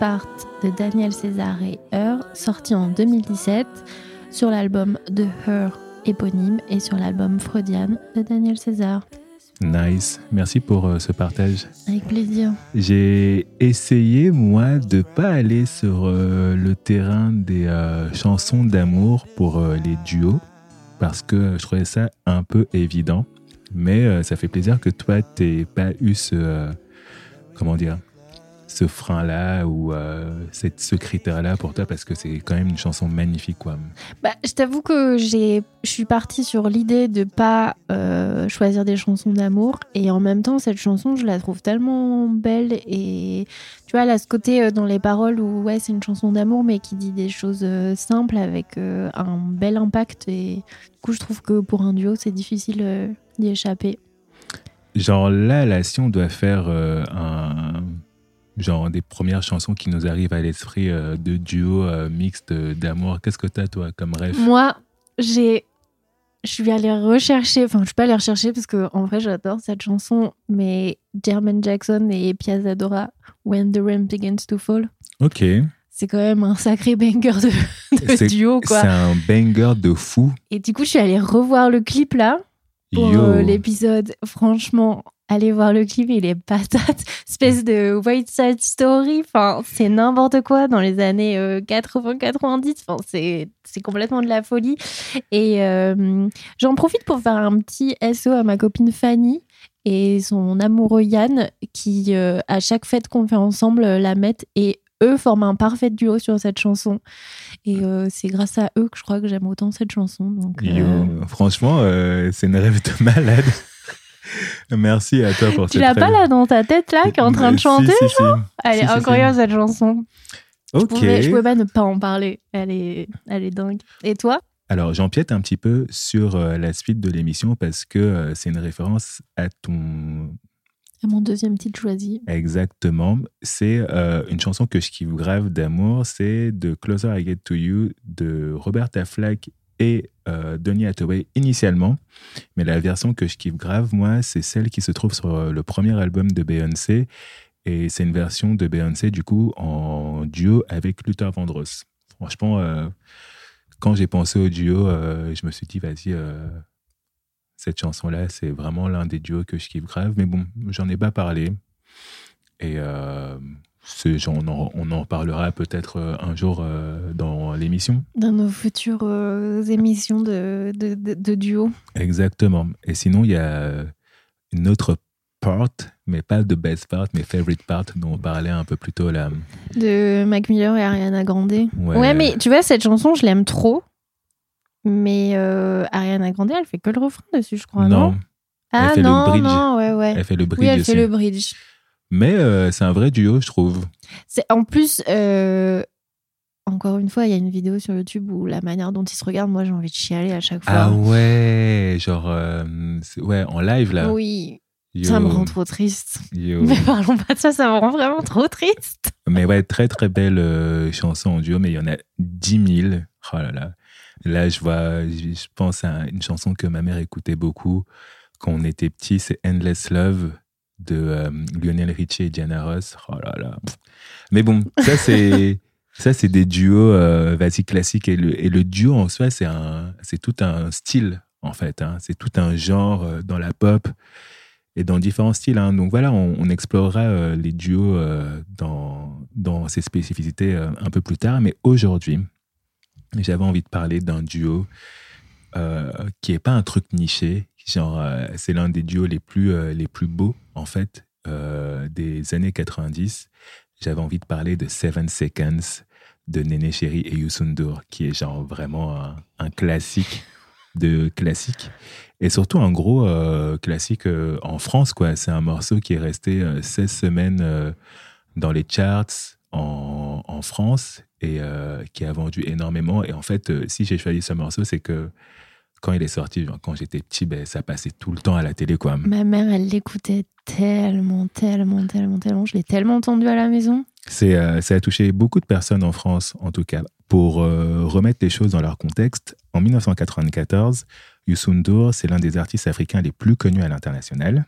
Part de Daniel César et Her, sorti en 2017 sur l'album de Her éponyme et sur l'album Freudian de Daniel César. Nice. Merci pour euh, ce partage. Avec plaisir. J'ai essayé, moi, de pas aller sur euh, le terrain des euh, chansons d'amour pour les duos, parce que je trouvais ça un peu évident. Mais ça fait plaisir que toi, t'aies pas eu ce, comment dire, ce frein-là ou euh, cette, ce critère-là pour toi, parce que c'est quand même une chanson magnifique, quoi. Bah, je t'avoue que j'ai, je suis partie sur l'idée de pas euh, choisir des chansons d'amour et en même temps cette chanson je la trouve tellement belle et tu vois a ce côté euh, dans les paroles où ouais c'est une chanson d'amour mais qui dit des choses euh, simples avec euh, un bel impact et du coup je trouve que pour un duo c'est difficile d'y échapper. Genre là, là, si on doit faire euh, un genre des premières chansons qui nous arrivent à l'esprit euh, de duo euh, mixte d'amour, qu'est-ce que t'as toi comme rêve? Moi j'ai je suis allée rechercher, enfin je suis pas allée rechercher parce que en vrai j'adore cette chanson, mais Jermaine Jackson et Pia Dora, When the Rain Begins to Fall, Ok, c'est quand même un sacré banger de, de duo quoi. c'est un banger de fou. Et du coup je suis allée revoir le clip là pour euh, l'épisode. Franchement, allez voir le clip, il est patate. <laughs> Espèce de White Side Story, enfin c'est n'importe quoi dans les années 80-90. Enfin c'est c'est complètement de la folie. Et euh, j'en profite pour faire un petit SO à ma copine Fanny et son amoureux Yann qui, euh, à chaque fête qu'on fait ensemble, euh, la mettent et eux forment un parfait duo sur cette chanson. Et euh, c'est grâce à eux que je crois que j'aime autant cette chanson. Donc, yo. euh, Franchement, euh, c'est une rêve de malade. Merci à toi pour tu cette l'as pas là dans ta tête là, qui est en train de chanter si, si. Elle si, est si, incroyable cette chanson. Je Ok. pouvais, je pouvais pas ne pas en parler. Elle est, elle est dingue. Et toi? Alors, j'empiète un petit peu sur euh, la suite de l'émission parce que euh, c'est une référence à ton C'est mon deuxième titre choisi. Exactement. C'est euh, une chanson que je kiffe grave d'amour. C'est de Closer I Get to You de Roberta Flack et euh, Donny Hathaway initialement. Mais la version que je kiffe grave, moi, c'est celle qui se trouve sur euh, le premier album de Beyoncé. Et c'est une version de Beyoncé, du coup, en duo avec Luther Vandross. Franchement, euh, quand j'ai pensé au duo, euh, je me suis dit, vas-y, cette chanson-là, c'est vraiment l'un des duos que je kiffe grave. Mais bon, j'en ai pas parlé. Et on, en, on en reparlera peut-être euh, un jour euh, dans l'émission. Dans nos futures euh, émissions de, de, de- de duo. Exactement. Et sinon, il y a une autre part, mais pas de best part, mais favorite part, dont on parlait un peu plus tôt là. De Mac Miller et Ariana Grande. Ouais. Ouais, mais tu vois, cette chanson, je l'aime trop. Mais euh, Ariana Grande, elle fait que le refrain dessus, je crois, non, non, Ah fait le non, bridge. non, ouais, ouais. elle fait le bridge oui, elle aussi. fait le bridge. Mais euh, c'est un vrai duo, je trouve. C'est en plus, euh, encore une fois, il y a une vidéo sur YouTube où la manière dont ils se regardent, moi, j'ai envie de chialer à chaque fois. Ah ouais, genre, euh, ouais, en live là. Oui, Yo, ça me rend trop triste. yo. <laughs> Mais parlons pas de ça, ça me rend vraiment trop triste. Mais ouais, très très belle euh, chanson en duo, mais il y en a 10 000. Oh là là. Là, je vois, je je pense à une chanson que ma mère écoutait beaucoup quand on était petit, c'est Endless Love de euh, Lionel Richie et Diana Ross. Oh là là. Mais bon, ça c'est <laughs> ça c'est des duos euh, vas-y classiques et le, et le duo en soi c'est un c'est tout un style en fait. hein. C'est tout un genre euh, dans la pop. et dans différents styles. hein. Donc voilà, on, explorera euh, les duos dans, dans ces spécificités un peu plus tard. Mais aujourd'hui, j'avais envie de parler d'un duo euh, qui est pas un truc niché. Genre, euh, c'est l'un des duos les plus, euh, les plus beaux, en fait, des années 90. J'avais envie de parler de Seven Seconds de Néné Chéri et Youssou N'Dour, qui est genre vraiment un, classique de classique. Et surtout un gros classique en France, quoi. C'est un morceau qui est resté euh, 16 semaines dans les charts en, en France et euh, qui a vendu énormément. Et en fait, euh, si j'ai choisi ce morceau, c'est que quand il est sorti, genre, quand j'étais petit, ben, ça passait tout le temps à la télé, quoi. Ma mère, elle l'écoutait tellement, tellement, tellement, tellement. Je l'ai tellement entendu à la maison. C'est, euh, ça a touché beaucoup de personnes en France, en tout cas. Pour remettre les choses dans leur contexte, en 1994, Youssou N'Dour, c'est l'un des artistes africains les plus connus à l'international.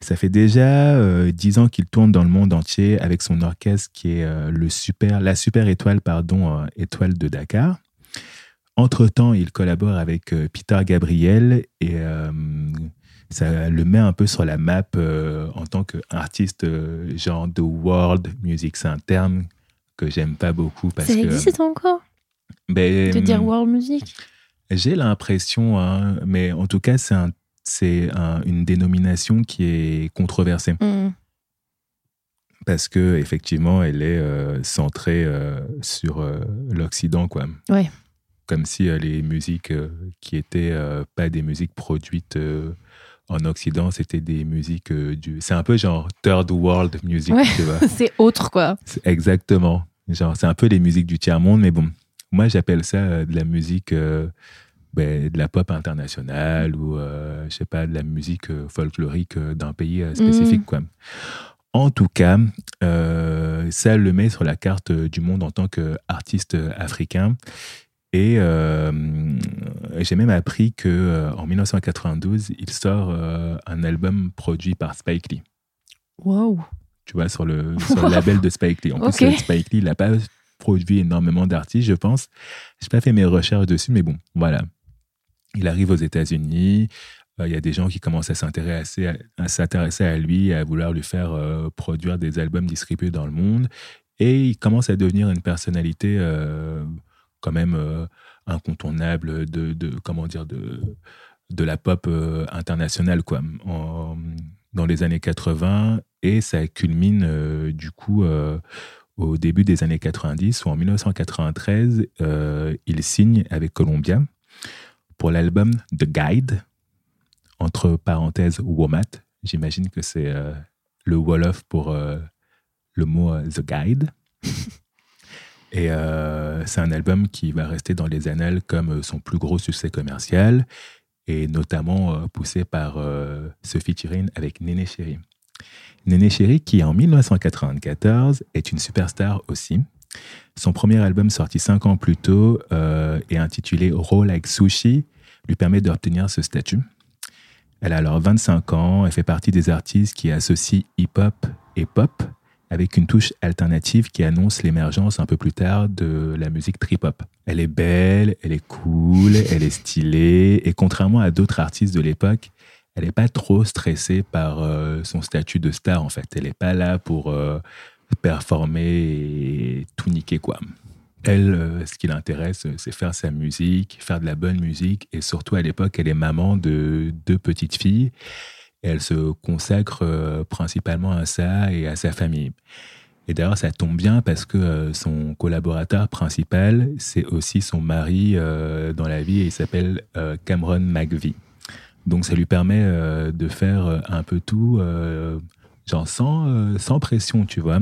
Ça fait déjà euh, dix ans qu'il tourne dans le monde entier avec son orchestre qui est euh, le super, la super étoile, pardon, euh, étoile de Dakar. Entre-temps, il collabore avec euh, Peter Gabriel et euh, ça le met un peu sur la map euh, en tant qu'artiste euh, genre de world music. C'est un terme que j'aime pas beaucoup parce ça que existe encore? Ben, de dire world music? J'ai l'impression, hein, mais en tout cas, c'est un- c'est un- une dénomination qui est controversée Hmm. parce que effectivement, elle est euh, centrée euh, sur euh, l'Occident, quoi. Ouais. Comme si les musiques qui étaient pas des musiques produites en Occident, c'était des musiques du. C'est un peu genre third world music, Ouais. tu vois. <laughs> C'est autre, quoi. C'est Exactement. Genre, c'est un peu les musiques du tiers-monde, mais bon, moi, j'appelle ça de la musique, ben, de la pop internationale ou, euh, je sais pas, de la musique euh, folklorique euh, d'un pays euh, spécifique, quoi. En tout cas, euh, ça le met sur la carte du monde en tant qu'artiste africain. Et euh, j'ai même appris que en 1992, il sort un album produit par Spike Lee Wow. tu vois, sur le, sur le label de Spike Lee. En Ok. plus, Spike Lee, il n'a pas produit énormément d'artistes, je pense. Je n'ai pas fait mes recherches dessus, mais bon, voilà. Il arrive aux États-Unis. euh, Il y a des gens qui commencent à s'intéresser à, s'intéresser à lui, à vouloir lui faire euh, produire des albums distribués dans le monde. Et il commence à devenir une personnalité euh, quand même incontournable de, comment dire, de, la pop internationale, quoi. Dans les années 80 et ça culmine du coup au début des années 90 où en 1993 euh, il signe avec Columbia pour l'album The Guide entre parenthèses WOMAT j'imagine que c'est euh, le Wolof pour euh, le mot euh, The Guide <laughs> et euh, c'est un album qui va rester dans les annales comme son plus gros succès commercial et notamment poussé par ce featuring avec Néné Chéri. Néné Chéri, qui en 1994 est une superstar aussi. Son premier album sorti cinq ans plus tôt euh, et intitulé Raw Like Sushi lui permet d'obtenir ce statut. Elle a alors 25 ans, elle fait partie des artistes qui associent hip-hop et pop avec une touche alternative qui annonce l'émergence un peu plus tard de la musique trip-hop. Elle est belle, elle est cool, elle est stylée, et contrairement à d'autres artistes de l'époque, elle n'est pas trop stressée par euh, son statut de star en fait. Elle n'est pas là pour euh, performer et tout niquer quoi. Elle, euh, ce qui l'intéresse, euh, c'est faire sa musique, faire de la bonne musique, et surtout à l'époque, elle est maman de deux petites filles. Elle se consacre euh, principalement à ça et à sa famille. Et d'ailleurs, ça tombe bien parce que son collaborateur principal, c'est aussi son mari dans la vie et il s'appelle Cameron McVie. Donc, ça lui permet de faire un peu tout, genre sans, euh, sans pression, tu vois.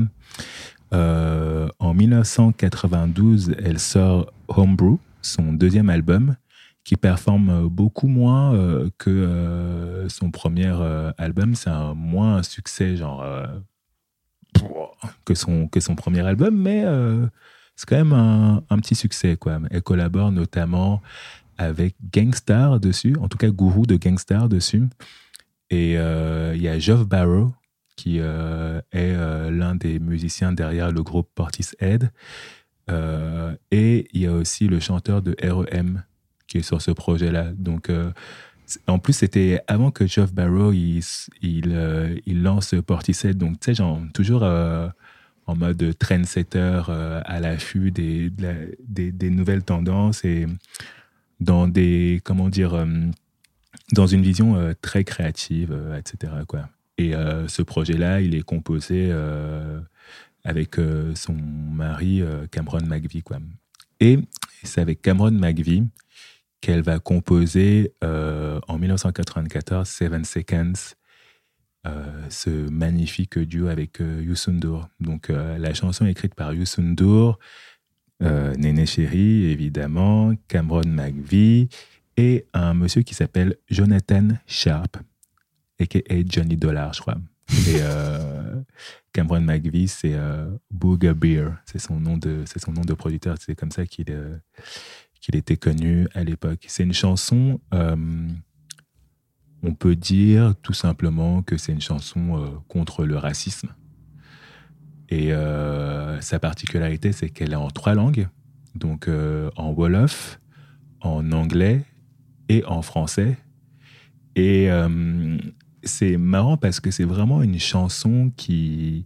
Euh, en 1992, elle sort Homebrew, son deuxième album, qui performe beaucoup moins euh, que son premier album. C'est un moins un succès, genre, que, son, que son premier album, mais c'est quand même un, un petit succès. Quoi. Elle collabore notamment avec Gangstar dessus, en tout cas Guru de Gangstar dessus. Et il y a Geoff Barrow, qui euh, est euh, l'un des musiciens derrière le groupe Portishead. Euh, et il y a aussi le chanteur de REM qui est sur ce projet-là. Donc, euh, En plus, c'était avant que Geoff Barrow il, lance Portishead. Donc, tu sais, genre, toujours en mode trendsetter, à l'affût la- des, des nouvelles tendances et dans des, comment dire, dans une vision très créative, etc. Quoi. Et euh, ce projet-là, il est composé euh, avec euh, son mari Cameron McVie. Quoi. Et c'est avec Cameron McVie qu'elle va composer en 1994 Seven Seconds, ce magnifique duo avec Youssou N'Dour. Donc la chanson écrite par euh, Néné Chéri, évidemment, Cameron McVie et un monsieur qui s'appelle Jonathan Sharp, a.k.a. Johnny Dollar, je crois. Et euh, Cameron McVie, c'est euh, Beer, c'est son nom de, son nom de producteur. C'est comme ça qu'il euh, qu'il était connu à l'époque. C'est une chanson, euh, on peut dire tout simplement que c'est une chanson contre le racisme. Et sa particularité, c'est qu'elle est en trois langues, donc en wolof, en anglais et en français. Et c'est marrant parce que c'est vraiment une chanson qui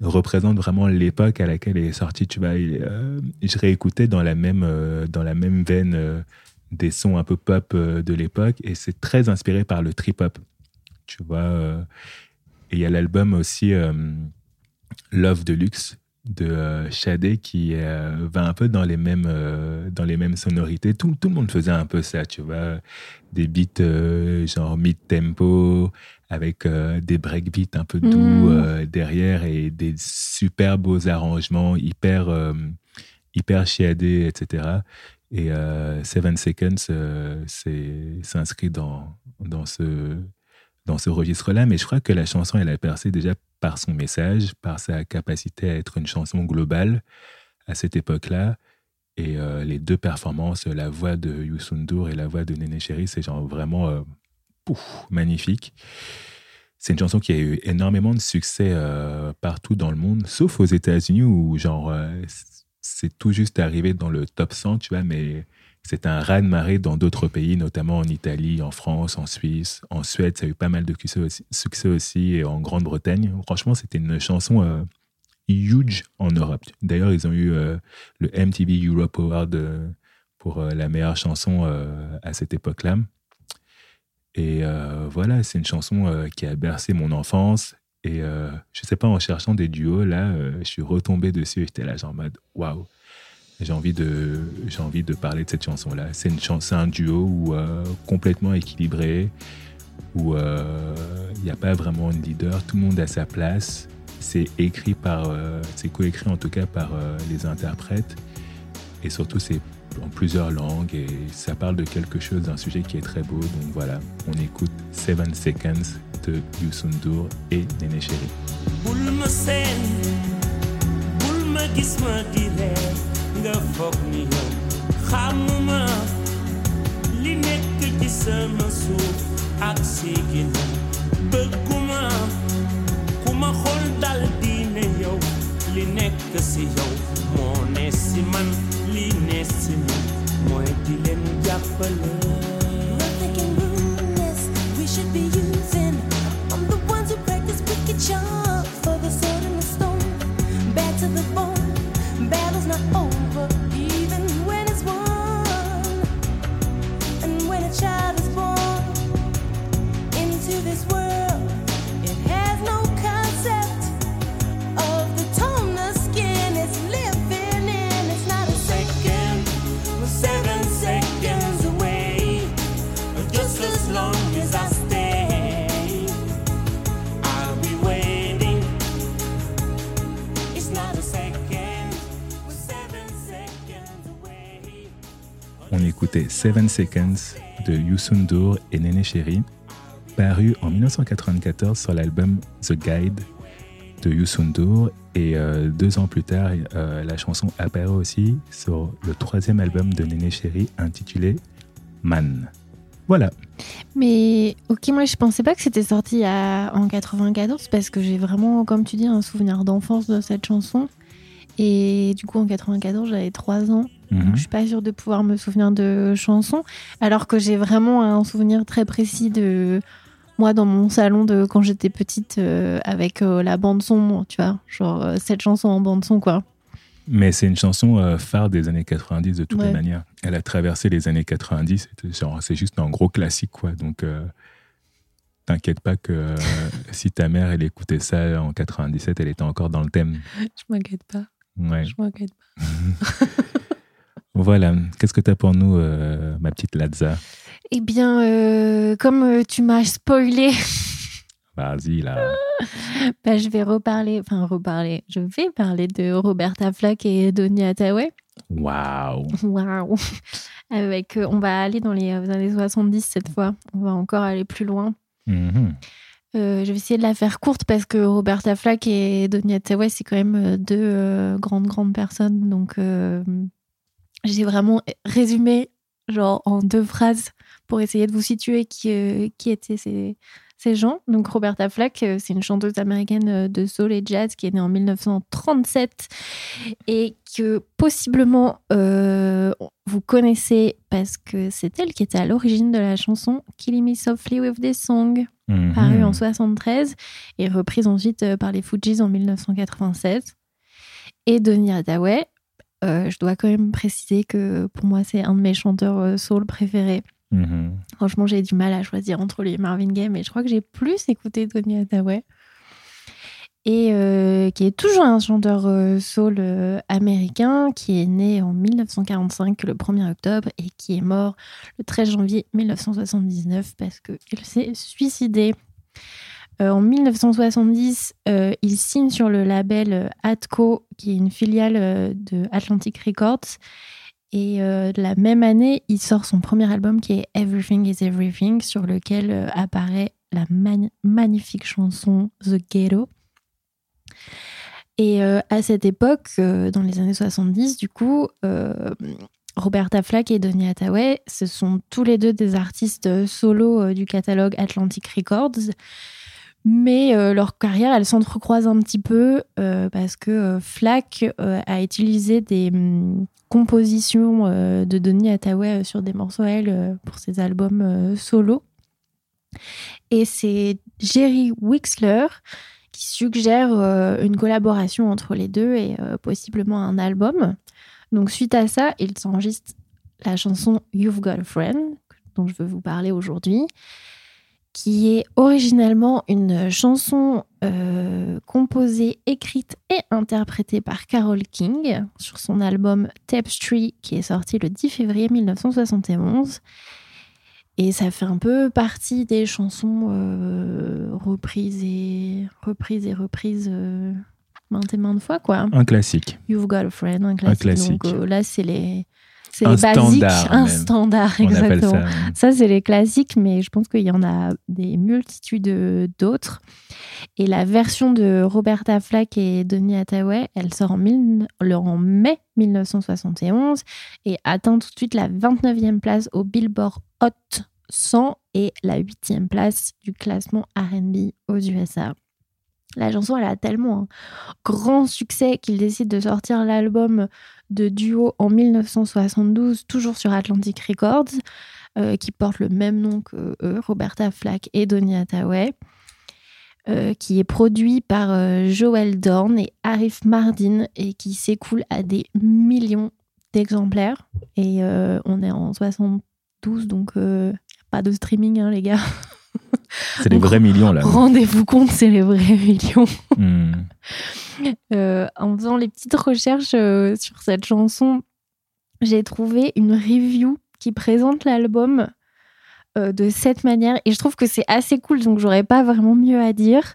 représente vraiment l'époque à laquelle elle est sortie. Tu vois, euh, je réécoutais dans la même, euh, dans la même veine euh, des sons un peu pop de l'époque et c'est très inspiré par le trip-hop. Tu vois, et il y a l'album aussi Love Deluxe de euh, Shadé qui euh, va un peu dans les mêmes, euh, dans les mêmes sonorités. Tout, tout le monde faisait un peu ça, tu vois. Des beats euh, genre mid-tempo, avec des breakbeats un peu doux euh, derrière et des super beaux arrangements, hyper, hyper chiadés, etc. Et Seven Seconds s'inscrit dans, dans ce, dans ce registre-là, mais je crois que la chanson, elle a percé déjà par son message, par sa capacité à être une chanson globale à cette époque-là. Et euh, les deux performances, la voix de Youssou N'Dour et la voix de Néné Chéri, c'est genre vraiment euh, magnifique. C'est une chanson qui a eu énormément de succès euh, partout dans le monde, sauf aux États-Unis où genre c'est tout juste arrivé dans le top 100, tu vois, mais c'est un raz-de-marée dans d'autres pays, notamment en Italie, en France, en Suisse, en Suède, ça a eu pas mal de succès aussi, et en Grande-Bretagne. Franchement, c'était une chanson euh, huge en Europe. D'ailleurs, ils ont eu euh, le MTV Europe Award euh, pour la meilleure chanson à cette époque-là. Et voilà, c'est une chanson qui a bercé mon enfance. Et je sais pas, en cherchant des duos, là, je suis retombé dessus. J'étais là, genre en mode waouh. J'ai envie de, j'ai envie de parler de cette chanson-là. C'est une chanson, un duo où, euh, complètement équilibré, où euh, il n'y a pas vraiment de leader. Tout le monde a sa place. C'est écrit par, euh, c'est coécrit en tout cas par les interprètes. Et surtout, c'est en plusieurs langues et ça parle de quelque chose, d'un sujet qui est très beau. Donc voilà, on écoute Seven Seconds de Youssou N'Dour et Néné Chéri. Nga foog ni yow xamuma li nekk ak dal di ne li si man li man di leen jàppale Thinking we should be using. I'm the ones who practice wicked charm for the sword and the stone. Back to the bone. This world, Seven Seconds de Youssou N'Dour et Néné Chéri, paru en 1994 sur l'album The Guide de Youssou N'Dour. Et euh, deux ans plus tard, euh, la chanson apparaît aussi sur le troisième album de Néné Chéri intitulé Man. Voilà. Mais ok, moi je pensais pas que c'était sorti à- en 94 parce que j'ai vraiment, comme tu dis, un souvenir d'enfance de cette chanson. Et du coup, en 94, j'avais 3 ans. Mhm. Donc, je suis pas sûre de pouvoir me souvenir de chansons, alors que j'ai vraiment un souvenir très précis de moi dans mon salon de quand j'étais petite euh, avec euh, la bande son, tu vois, genre euh, cette chanson en bande son quoi. Mais c'est une chanson phare des années 90 de toutes Ouais. les manières. Elle a traversé les années 90. c'était genre, C'est juste un gros classique, quoi. Donc, t'inquiète pas que si ta mère, elle écoutait ça en 97, elle était encore dans le thème. <laughs> Je m'inquiète pas, Ouais. je m'inquiète pas. <laughs> Voilà. Qu'est-ce que t'as pour nous, euh, ma petite Lazza Eh bien, euh, comme euh, tu m'as spoilé, <laughs> Vas-y, là. bah, je vais reparler, enfin reparler, je vais parler de Roberta Flack et Donny Hathaway. Waouh. Waouh Avec, euh, on va aller dans les années 70 cette fois. On va encore aller plus loin. Mhm. Euh, je vais essayer de la faire courte parce que Roberta Flack et Donny Hathaway, c'est quand même deux euh, grandes, grandes personnes. Donc, j'ai vraiment résumé genre en deux phrases pour essayer de vous situer qui, euh, qui étaient ces, ces gens. Donc, Roberta Flack, euh, c'est une chanteuse américaine euh, de soul et jazz qui est née en 1937 et que possiblement euh, vous connaissez parce que c'est elle qui était à l'origine de la chanson Killing Me Softly with This Song Mhm. paru en 73 et reprise ensuite par les Fujis en 1996. Et Donny Hathaway, je dois quand même préciser que pour moi c'est un de mes chanteurs euh, soul préférés. Mhm. Franchement, j'ai du mal à choisir entre lui et Marvin Gaye, mais je crois que j'ai plus écouté Donny Hathaway. Et euh, qui est toujours un chanteur euh, soul euh, américain, qui est né en 1945, le 1er octobre, et qui est mort le 13 janvier 1979 parce qu'il s'est suicidé. Euh, en 1970, euh, il signe sur le label euh, Atco, qui est une filiale de Atlantic Records. Et la même année, il sort son premier album qui est Everything is Everything, sur lequel apparaît la magnifique chanson The Ghetto. Et à cette époque, dans les années 70, du coup, Roberta Flack et Donny Hathaway, ce sont tous les deux des artistes solo du catalogue Atlantic Records. Mais euh, leur carrière, elle s'entrecroise un petit peu euh, parce que euh, Flack euh, a utilisé des hum, compositions de Donny Hathaway sur des morceaux à elle pour ses albums solo. Et c'est Jerry Wixler qui suggère une collaboration entre les deux et possiblement un album. Donc suite à ça, il s'enregistre la chanson You've Got a Friend, dont je veux vous parler aujourd'hui, qui est originellement une chanson euh, composée, écrite et interprétée par Carole King sur son album Tapestry qui est sorti le 10 février 1971. Et ça fait un peu partie des chansons euh, reprises et reprises et reprises euh, maintes et maintes fois, quoi. Un classique. You've Got a Friend, un classique. classique. Donc là, c'est les, c'est Un les basiques, standard un même. standard, exactement. ça. Ça, c'est les classiques, mais je pense qu'il y en a des multitudes d'autres. Et la version de Roberta Flack et Donny Hathaway, elle sort en, mille- en mai 1971 et atteint tout de suite la 29e place au Billboard Hot 100 et la 8e place du classement RB aux USA. La chanson, a tellement un grand succès qu'il décide de sortir l'album de duo en 1972, toujours sur Atlantic Records, euh, qui porte le même nom que eux, Roberta Flack et Donny Hathaway, euh, qui est produit par euh, Joel Dorn et Arif Mardin et qui s'écoule à des millions d'exemplaires. Et euh, on est en 72, donc pas de streaming, hein, les gars. <laughs> <laughs> C'est des vrais millions, là. <laughs> Rendez-vous compte, c'est les vrais <laughs> millions. Hmm. Euh, en faisant les petites recherches euh, sur cette chanson, j'ai trouvé une review qui présente l'album euh, de cette manière et je trouve que c'est assez cool donc j'aurais pas vraiment mieux à dire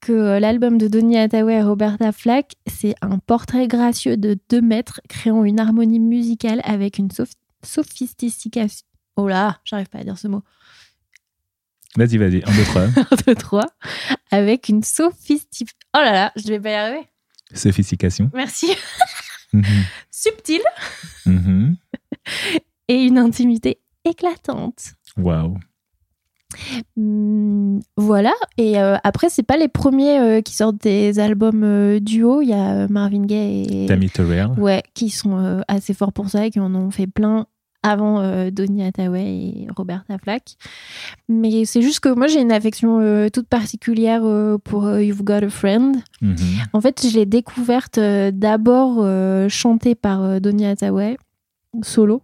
que l'album de Donny Hathaway et Roberta Flack c'est un portrait gracieux de deux mètres créant une harmonie musicale avec une soph- sophistication oh là j'arrive pas à dire ce mot Vas-y, vas-y. Un, deux, trois. 1, 2, 3 avec une sophistication oh là là je vais pas y arriver Sophistication. merci <laughs> Mhm. subtile Mhm. et une intimité éclatante. Waouh. Hum, voilà. Et euh, après, c'est pas les premiers euh, qui sortent des albums euh, duo. Il y a euh, Marvin Gaye et Tammy Terrell. ouais, qui sont assez forts pour ça et qui en ont fait plein avant euh, Donny Hathaway et Roberta Flack. Mais c'est juste que moi, j'ai une affection euh, toute particulière euh, pour euh, You've Got a Friend. Mhm. En fait, je l'ai découverte d'abord chantée par Donny Hathaway, solo,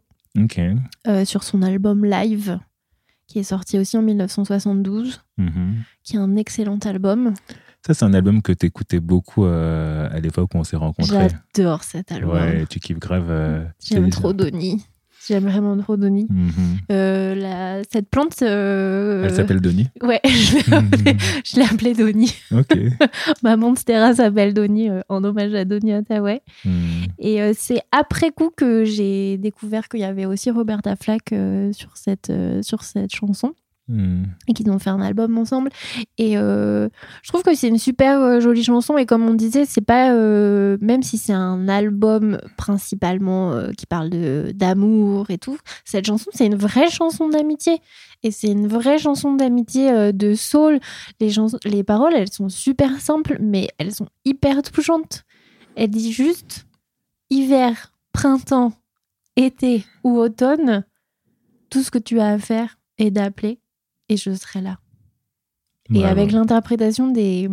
sur son album Live, qui est sorti aussi en 1972, Mhm. qui est un excellent album. Ça, c'est un album que tu écoutais beaucoup à l'époque où on s'est rencontrés. J'adore cet album. Ouais, tu kiffes grave. J'aime trop Donny. J'aime vraiment trop Donny. Mhm. Euh, la- cette plante. euh, Elle s'appelle Donny. <laughs> Ouais, je l'ai appelée, je l'ai appelée Donny. Ok. <laughs> Ma monstera s'appelle Donny euh, en hommage à Donny Hathaway. Mhm. Et c'est après coup que j'ai découvert qu'il y avait aussi Roberta Flack sur, cette, sur cette chanson Mhm. et qu'ils ont fait un album ensemble. Et euh, je trouve que c'est une super euh, jolie chanson. Et comme on disait, c'est pas euh, même si c'est un album principalement qui parle de d'amour et tout, cette chanson c'est une vraie chanson d'amitié. Et c'est une vraie chanson d'amitié de soul. Les, les paroles, elles sont super simples, mais elles sont hyper touchantes. Elle dit juste hiver, printemps, été ou automne, tout ce que tu as à faire est d'appeler et je serai là. Et avec l'interprétation des,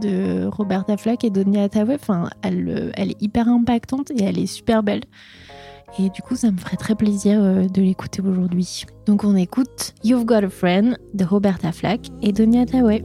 de Roberta Flack et Donny Hathaway, enfin, elle, elle est hyper impactante et elle est super belle. Et du coup, ça me ferait très plaisir euh, de l'écouter aujourd'hui. Donc on écoute You've Got a Friend de Roberta Flack et Donny Hathaway.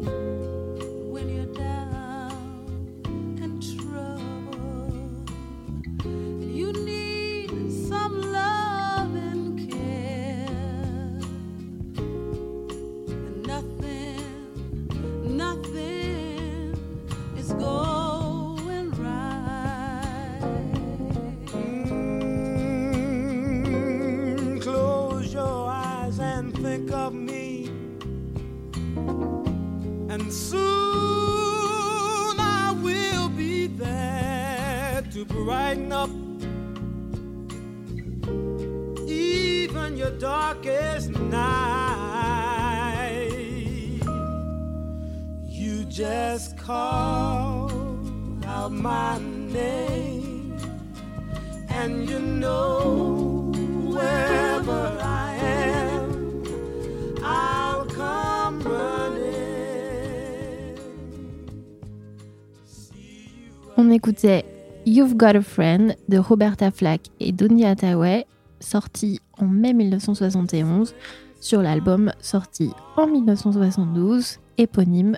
On écoutait You've Got a Friend de Roberta Flack et Donny Hathaway, sorti en mai 1971 sur l'album sorti en 1972, éponyme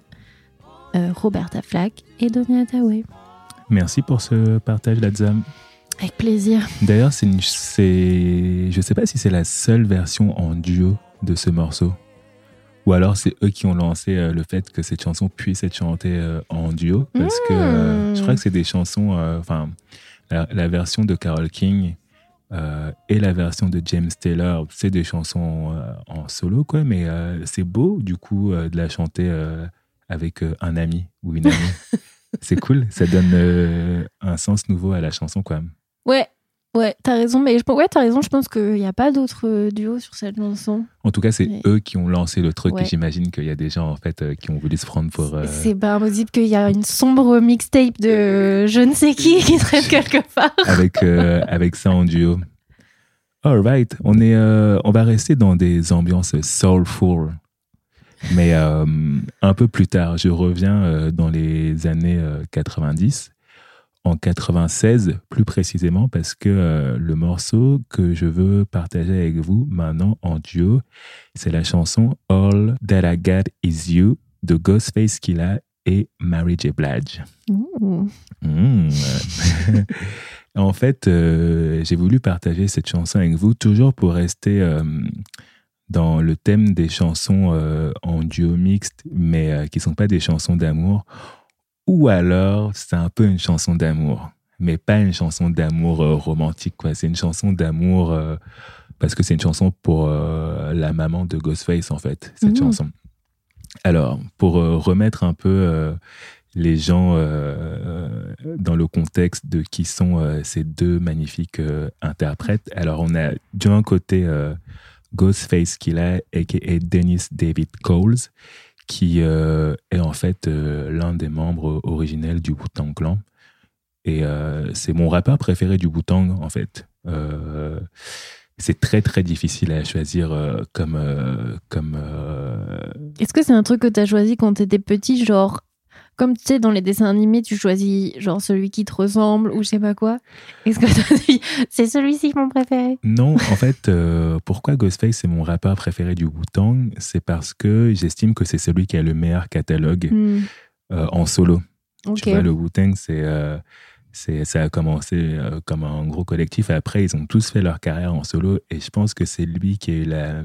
euh, Roberta Flack et Donny Hathaway. Merci pour ce partage, Ladzam. Avec plaisir. D'ailleurs, c'est je sais pas si c'est la seule version en duo de ce morceau. Ou alors c'est eux qui ont lancé euh, le fait que cette chanson puisse être chantée euh, en duo. Parce que euh, je crois que c'est des chansons, enfin, la, la version de Carole King et la version de James Taylor, c'est des chansons en solo, quoi. Mais c'est beau, du coup, de la chanter avec un ami ou une amie. <laughs> c'est cool, ça donne un sens nouveau à la chanson, quoi. Ouais, ouais, t'as raison, mais je, ouais, t'as raison, je pense qu'il n'y a pas d'autres euh, duos sur cette chanson. En tout cas, c'est eux qui ont lancé le truc Ouais. et j'imagine qu'il y a des gens en fait euh, qui ont voulu se prendre pour. euh, C'est pas impossible qu'il y a une sombre mixtape de je ne sais qui qui traîne <laughs> quelque part. avec, euh, avec ça en duo. Alright, on, est, on va rester dans des ambiances soulful. Mais un peu plus tard, je reviens dans les années euh, 90, en 96 plus précisément, parce que euh, le morceau que je veux partager avec vous maintenant en duo, c'est la chanson All That I Got Is You de Ghostface Killah et Mary J. Blige. Ouh. Mmh. <laughs> en fait, euh, j'ai voulu partager cette chanson avec vous, toujours pour rester euh, dans le thème des chansons en duo mixte, mais qui ne sont pas des chansons d'amour. Ou alors, c'est un peu une chanson d'amour, mais pas une chanson d'amour euh, romantique. quoi. C'est une chanson d'amour euh, parce que c'est une chanson pour euh, la maman de Ghostface, en fait, cette Mmh. chanson. Alors, pour remettre un peu les gens dans le contexte de qui sont ces deux magnifiques interprètes. Alors, on a d'un côté Ghostface Killa, a.k.a. Dennis David Coles, qui euh, est en fait euh, l'un des membres originels du Wu-Tang Clan. Et euh, c'est mon rappeur préféré du Wu-Tang, en fait. C'est très, très difficile à choisir comme... comme Est-ce que c'est un truc que t'as choisi quand t'étais petit, genre comme tu sais dans les dessins animés, tu choisis genre celui qui te ressemble ou je sais pas quoi. Est-ce que c'est celui-ci mon préféré? Non, en fait, euh, pourquoi Ghostface est mon rappeur préféré du Wu-Tang? C'est parce que j'estime que c'est celui qui a le meilleur catalogue Hmm, euh, en solo. Tu vois, le Wu-Tang, c'est, euh, c'est, ça a commencé comme un gros collectif. Après, ils ont tous fait leur carrière en solo. Et je pense que c'est lui qui a eu la,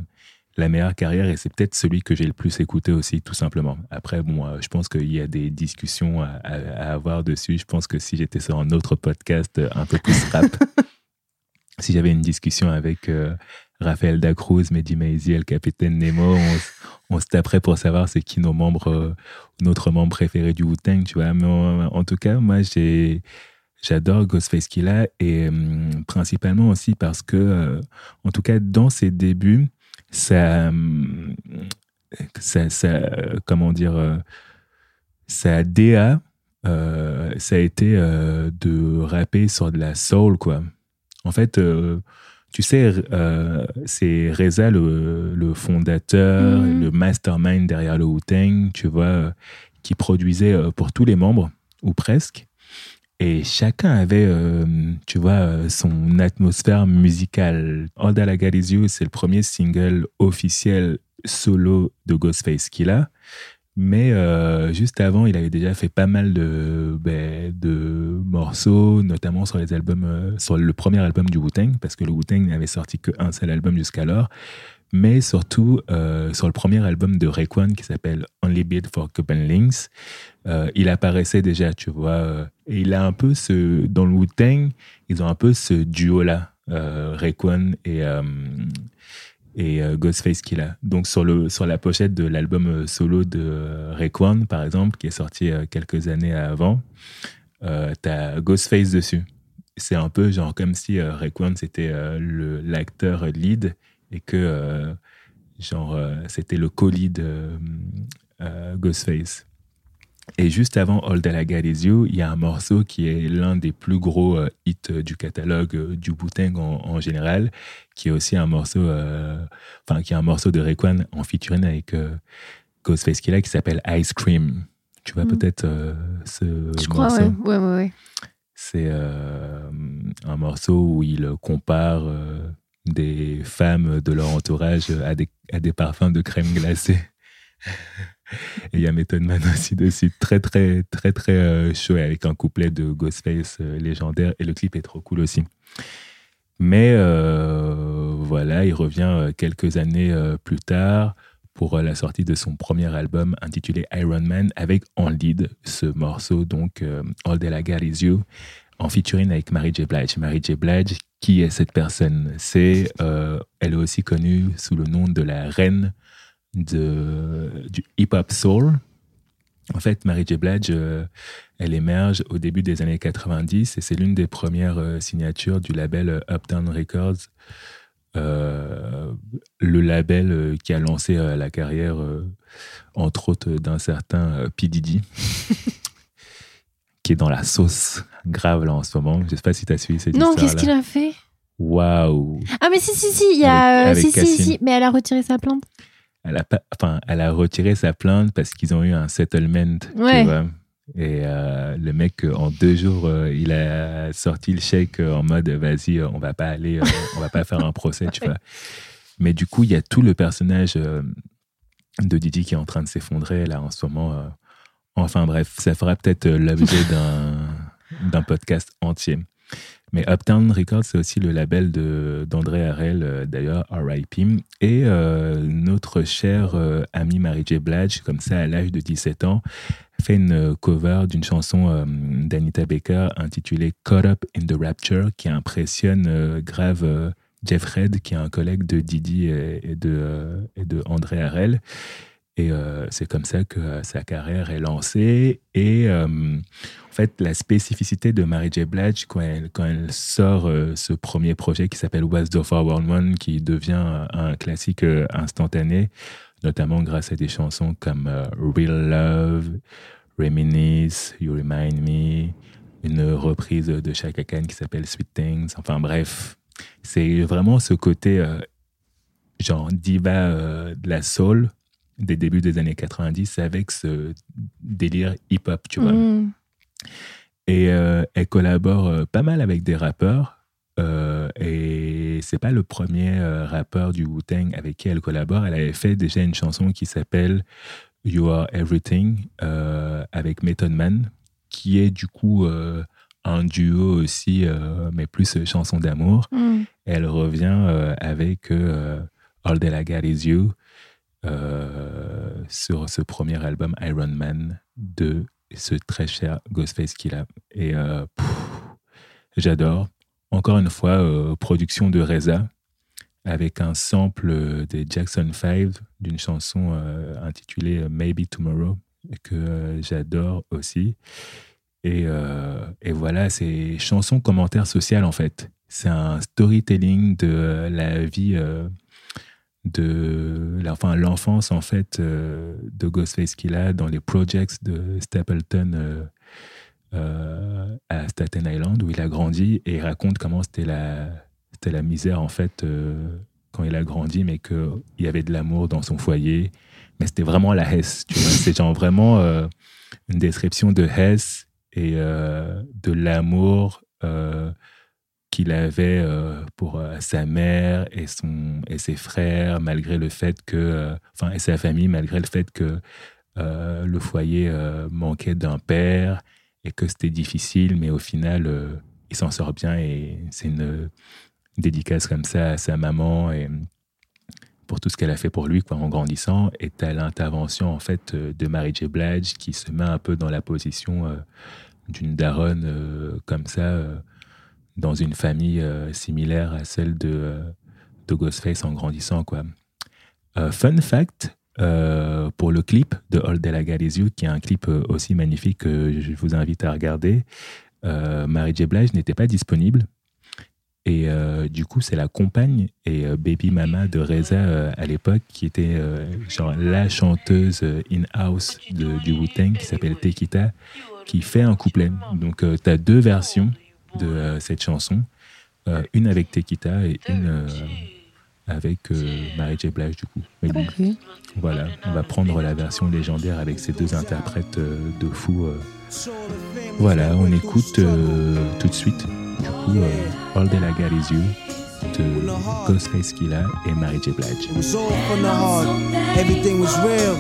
la meilleure carrière. Et c'est peut-être celui que j'ai le plus écouté aussi, tout simplement. Après, bon, je pense qu'il y a des discussions à, à- à avoir dessus. Je pense que si j'étais sur un autre podcast euh, un peu plus <laughs> rap, si j'avais une discussion avec euh, Raphaël Dacruz, Mehdi Maiziel, Capitaine Nemo, on, on se taperait pour savoir c'est qui nos membres, euh, notre membre préféré du Wu-Tang, tu vois. Mais en, en tout cas, moi, j'ai, j'adore Ghostface Killah et hum, principalement aussi parce que, euh, en tout cas, dans ses débuts, ça, hum, ça, ça, euh, comment dire, euh, sa DA, euh, ça a été euh, de rapper sur de la soul, quoi. En fait, euh, tu sais, euh, c'est Reza, le, le fondateur, Mhm. le mastermind derrière le Wu-Tang, tu vois, euh, qui produisait euh, pour tous les membres, ou presque. Et chacun avait, euh, tu vois, euh, son atmosphère musicale. All That I Got Is You, c'est le premier single officiel solo de Ghostface qu'il a. Mais euh, juste avant, il avait déjà fait pas mal de, ben, de morceaux, notamment sur les albums, sur le premier album du Wu-Tang, parce que le Wu-Tang n'avait sorti qu'un seul album jusqu'alors. Mais surtout sur le premier album de Raekwon qui s'appelle Only Beat for Cuban Links, euh, il apparaissait déjà, tu vois. euh, et il a un peu ce. Dans le Wu-Tang, ils ont un peu ce duo-là, euh, Raekwon et, euh, et Ghostface Killah. Donc sur, le, sur la pochette de l'album solo de Raekwon, par exemple, qui est sorti quelques années avant, t'as Ghostface dessus. C'est un peu genre comme si Raekwon c'était l'acteur lead et que genre c'était le co-lead Ghostface. Et juste avant All That I Got Is You, il y a un morceau qui est l'un des plus gros euh, hits euh, du catalogue euh, du Wu-Tang en, en général, qui est aussi un morceau, euh, enfin qui est un morceau de Raekwon en featuring avec Ghostface Killah qui s'appelle Ice Cream. Tu vois Mm. peut-être ce Je crois, morceau? ouais. Ouais, ouais, ouais. C'est un morceau où il compare des femmes de leur entourage à des, à des parfums de crème glacée. <laughs> Et il y a Method Man <laughs> aussi dessus. Très, très, très, très euh, chaud avec un couplet de Ghostface euh, légendaire. Et le clip est trop cool aussi. Mais euh, voilà, il revient euh, quelques années plus tard pour la sortie de son premier album intitulé Iron Man avec en lead ce morceau, donc All That I Got Is You, en featuring avec Mary J. Blige. Mary J. Blige, qui est cette personne? C'est, elle est aussi connue sous le nom de la reine de, du hip-hop soul. En fait, Mary J. Blige, euh, elle émerge au début des années 90 et c'est l'une des premières euh, signatures du label euh, Uptown Records, euh, le label qui a lancé la carrière, entre autres, d'un certain P. Diddy, <laughs> qui est dans la sauce grave là en ce moment. Je sais pas si tu as suivi cette Non, qu'est-ce qu'il a fait? Waouh Ah, mais si, si, si, il y a. Avec- avec si, si, si, mais elle a retiré sa plainte. Elle a, pas, enfin, elle a retiré sa plainte parce qu'ils ont eu un settlement. Ouais. Tu vois et euh, le mec, euh, en deux jours, euh, il a sorti le chèque euh, en mode vas-y, euh, on va pas aller, euh, on va pas faire un procès, tu <laughs> vois. Mais du coup, il y a tout le personnage euh, de Didi qui est en train de s'effondrer là en ce moment. euh. Enfin bref, ça fera peut-être euh, l'objet <laughs> d'un podcast entier. Mais Uptown Records, c'est aussi le label d'André Harrell, euh, d'ailleurs, RIP. Et euh, notre chère euh, amie Mary J. Blige, comme ça, à l'âge de 17 ans, fait une cover d'une chanson d'Anita Baker intitulée Caught Up in the Rapture, qui impressionne grave Jeff Red, qui est un collègue de Didi et, et de André Harrell. Et euh, c'est comme ça que euh, sa carrière est lancée. Et euh, en fait, la spécificité de Mary J. Blige, quand elle, sort ce premier projet qui s'appelle What's the 411, qui devient un, classique instantané, notamment grâce à des chansons comme Real Love, Reminisce, You Remind Me, une reprise de Chaka Khan qui s'appelle Sweet Things. Enfin bref, c'est vraiment ce côté genre diva de la soul des débuts des années 90 avec ce délire hip-hop, tu vois. Mm. Et euh, elle collabore euh, pas mal avec des rappeurs. euh, et c'est pas le premier euh, rappeur du Wu-Tang avec qui elle collabore. Elle avait fait déjà une chanson qui s'appelle You Are Everything euh, avec Method Man, qui est du coup un duo aussi, mais plus chanson d'amour. Mm. Elle revient avec All That I Got Is You euh, sur ce premier album Iron Man de ce très cher Ghostface qu'il a. Et euh, j'adore. Encore une fois, euh, production de Reza avec un sample des Jackson 5 d'une chanson intitulée Maybe Tomorrow que j'adore aussi. Et, et voilà, c'est chanson commentaire social en fait. C'est un storytelling de la vie, de l'enfance en fait euh, de Ghostface qu'il a dans les projects de Stapleton euh, euh, à Staten Island où il a grandi et il raconte comment c'était la, c'était la misère en fait quand il a grandi, mais qu'il y avait de l'amour dans son foyer. Mais c'était vraiment la Hesse. C'est genre vraiment une description de Hesse et de l'amour qu'il avait euh, pour euh, sa mère et, son, et ses frères, malgré le fait que, euh, enfin, et sa famille, malgré le fait que le foyer manquait d'un père et que c'était difficile, mais au final, il s'en sort bien et c'est une dédicace comme ça à sa maman et pour tout ce qu'elle a fait pour lui quoi, en grandissant. Et à l'intervention en fait de Mary J. Blige qui se met un peu dans la position d'une daronne comme ça dans une famille euh, similaire à celle de, euh, de Ghostface en grandissant. Quoi. Euh, fun fact, pour le clip de All That I Got qui est un clip aussi magnifique que je vous invite à regarder, Mary J. Blige n'était pas disponible. Et du coup, c'est la compagne et baby mama de Reza à l'époque qui était genre la chanteuse in-house du Wu-Tang qui s'appelle Tekita qui fait un couplet. Donc, tu as deux versions de euh, cette chanson. Euh, une avec Tekita et une euh, avec euh, Mary J. Blige du coup. Mais Ok. voilà, on va prendre la version légendaire avec ces deux interprètes euh, de fou. euh. Voilà, on écoute euh, tout de suite du coup euh, All I Got Is You de Ghostface Killa et Mary J. Blige. It was all from the heart. Everything was real.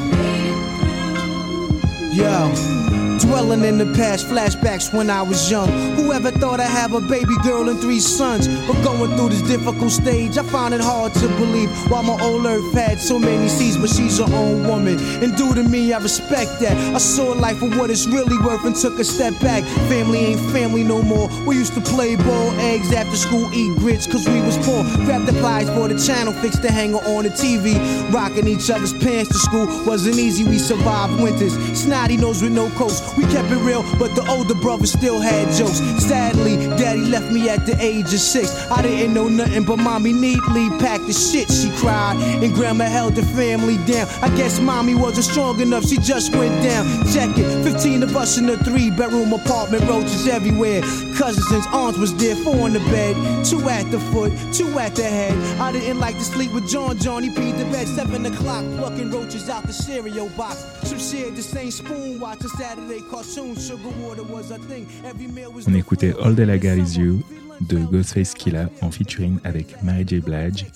Yo. Dwelling in the past, flashbacks when I was young. Whoever thought I'd have a baby girl and three sons? But going through this difficult stage, I found it hard to believe. While my old earth had so many seeds, but she's her own woman. And due to me, I respect that. I saw life for what it's really worth and took a step back. Family ain't family no more. We used to play ball, eggs after school, eat grits, cause we was poor. Grab the pliers for the channel, fix the hanger on the TV. Rocking each other's pants to school wasn't easy, we survived winters. Snotty nose with no coats. We kept it real, but the older brother still had jokes. Sadly, daddy left me at the age of six. I didn't know nothing, but mommy neatly packed the shit. She cried, and grandma held the family down. I guess mommy wasn't strong enough, she just went down. Check it, 15 of us in a three bedroom apartment, roaches everywhere. Cousins and aunts was there, four in the bed, two at the foot, two at the head. I didn't like to sleep with John, Johnny peed the bed, seven o'clock, plucking roaches out the cereal box. Some shared the same spoon, watching Saturday cartoons, sugar water was a thing. Every meal was On écoutait All That I Got Is You de Ghostface Killa en featuring avec Mary J. Blige,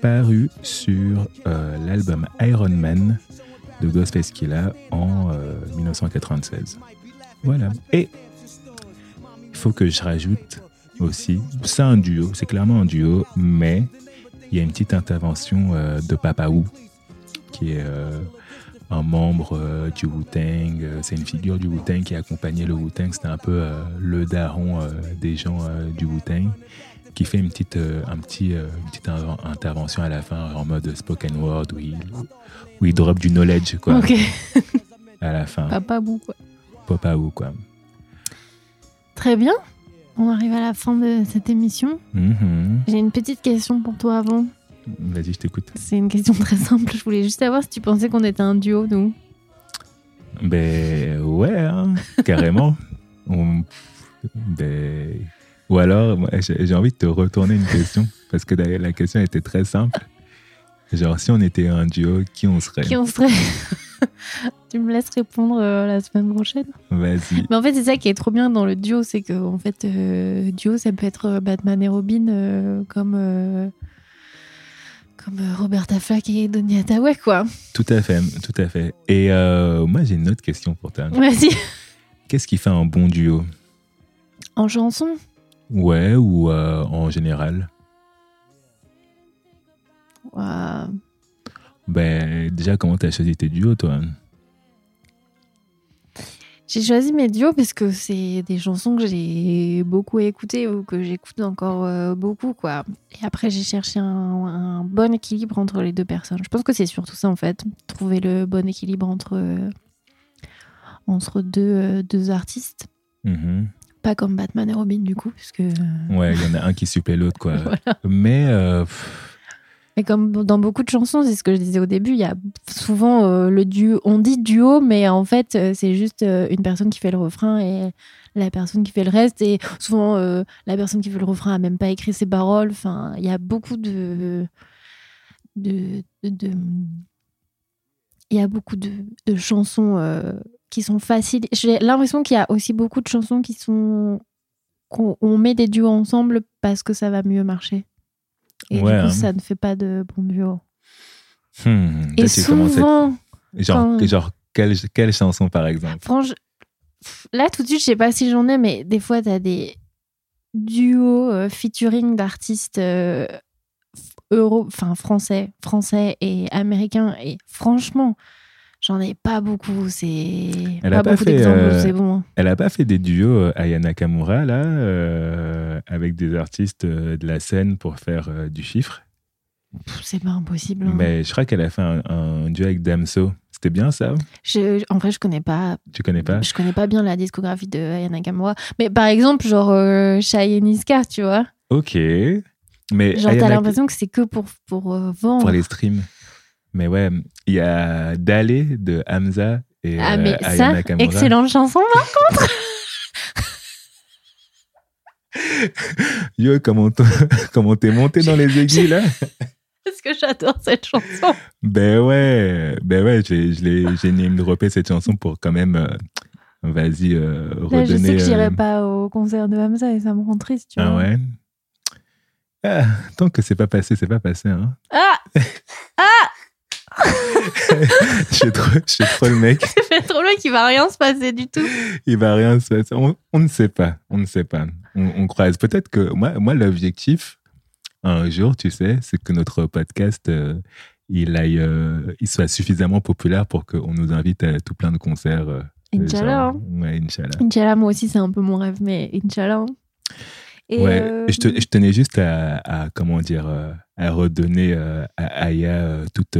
paru sur euh, l'album Iron Man de Ghostface Killa en euh, 1996. Voilà. Et faut que je rajoute aussi, c'est un duo, c'est clairement un duo, mais il y a une petite intervention euh, de Papa Wu, qui est euh, un membre euh, du Wu-Tang. euh, c'est une figure du Wu-Tang qui a accompagné le Wu-Tang. C'était un peu le daron des gens du Wu-Tang. qui fait une petite, un petit, une petite in- intervention à la fin en mode spoken word où il, où il drop du knowledge quoi, Ok, à la fin. papa bout quoi. Papa ou quoi. Très bien. On arrive à la fin de cette émission. Mhm. J'ai une petite question pour toi avant. Vas-y, je t'écoute. C'est une question très simple. Je voulais juste savoir si tu pensais qu'on était un duo, nous. Ben ouais, hein, carrément. On- ben, ou alors, j'ai envie de te retourner une question, parce que la question était très simple. Genre, si on était un duo, qui on serait? Qui on serait? <laughs> Tu me laisses répondre euh, la semaine prochaine Vas-y. Mais en fait, c'est ça qui est trop bien dans le duo, c'est que en fait, euh, duo, ça peut être euh, Batman et Robin, euh, comme comme Roberta Flack et Donny Hathaway, quoi. Tout à fait, tout à fait. Et moi, j'ai une autre question pour toi. Vas-y. Qu'est-ce qui fait un bon duo? En chanson, Ouais, ou en général? Ouah, Ben, déjà, comment t'as choisi tes duos, toi? J'ai choisi mes duos parce que c'est des chansons que j'ai beaucoup écoutées ou que j'écoute encore euh, beaucoup, quoi. Et après, j'ai cherché un, un bon équilibre entre les deux personnes. Je pense que c'est surtout ça, en fait, trouver le bon équilibre entre euh, entre deux euh, deux artistes. Mhm. Pas comme Batman et Robin, du coup, puisque. Ouais, il y en a un qui <laughs> supplée l'autre, quoi. Voilà. Mais, euh, pff, Mais comme dans beaucoup de chansons, c'est ce que je disais au début, il y a souvent euh, le duo. On dit duo, mais en fait, euh, c'est juste euh, une personne qui fait le refrain et la personne qui fait le reste. Et souvent, la personne qui fait le refrain a même pas écrit ses paroles. Enfin, il y a beaucoup de. de, de- il y a beaucoup de, de chansons qui sont faciles. J'ai l'impression qu'il y a aussi beaucoup de chansons qui sont. qu'on on met des duos ensemble parce que ça va mieux marcher. Et Ouais, du coup, hein. ça ne fait pas de bon duo. hmm, Et à- souvent, Genre, quand- genre quelle, quelle chanson, par exemple? Franchement, là tout de suite, je sais pas si j'en ai, mais des fois, tu as des duos euh, featuring d'artistes euh, euro, enfin français, français et américains. Et franchement, j'en ai pas beaucoup. C'est Elle pas pas beaucoup fait, d'exemples. euh, C'est bon. hein. Elle a pas fait des duos euh, Aya Nakamura, là, euh, avec des artistes de la scène pour faire euh, du chiffre? C'est pas impossible. hein. Mais je crois qu'elle a fait un, un duo avec Damso. C'était bien ça? Je- en vrai, je connais pas. Tu connais pas? Je connais pas bien la discographie de Ayana Nakamura. Mais par exemple, genre Shai et Niska, tu vois. Ok. Mais Genre, t'as l'impression que c'est que pour, pour vendre. pour les streams. Mais ouais, il y a Dalé de Hamza et Ah, euh, mais Aya ça, excellente chanson, là. <laughs> Yo, comment t'es <laughs> comment t'es monté dans les aiguilles là? Parce que j'adore cette chanson. Ben ouais, ben ouais, j'ai name droppé cette chanson pour quand même, euh, vas-y, euh, redonner. Là, je sais que j'irai euh, pas au concert de Hamza et ça me rend triste, tu Ah vois. ouais? Ah, tant que c'est pas passé, c'est pas passé. Hein. Ah <laughs> <laughs> J'ai trop, j'ai trop le mec. Fait trop loin qu'il va rien se passer du tout. Il va rien se passer. On, on ne sait pas. On ne sait pas. On, on croise. Peut-être que moi, moi l'objectif, un jour, tu sais, c'est que notre podcast, euh, il, aille, euh, il soit suffisamment populaire pour qu'on nous invite à tout plein de concerts. euh, Inch'Allah. genre- Ouais, Inch'Allah. Inch'Allah, moi aussi, c'est un peu mon rêve, mais Inch'Allah. Et ouais, euh, je, te- je tenais juste à, à, comment dire, euh, à redonner euh, à Aya toutes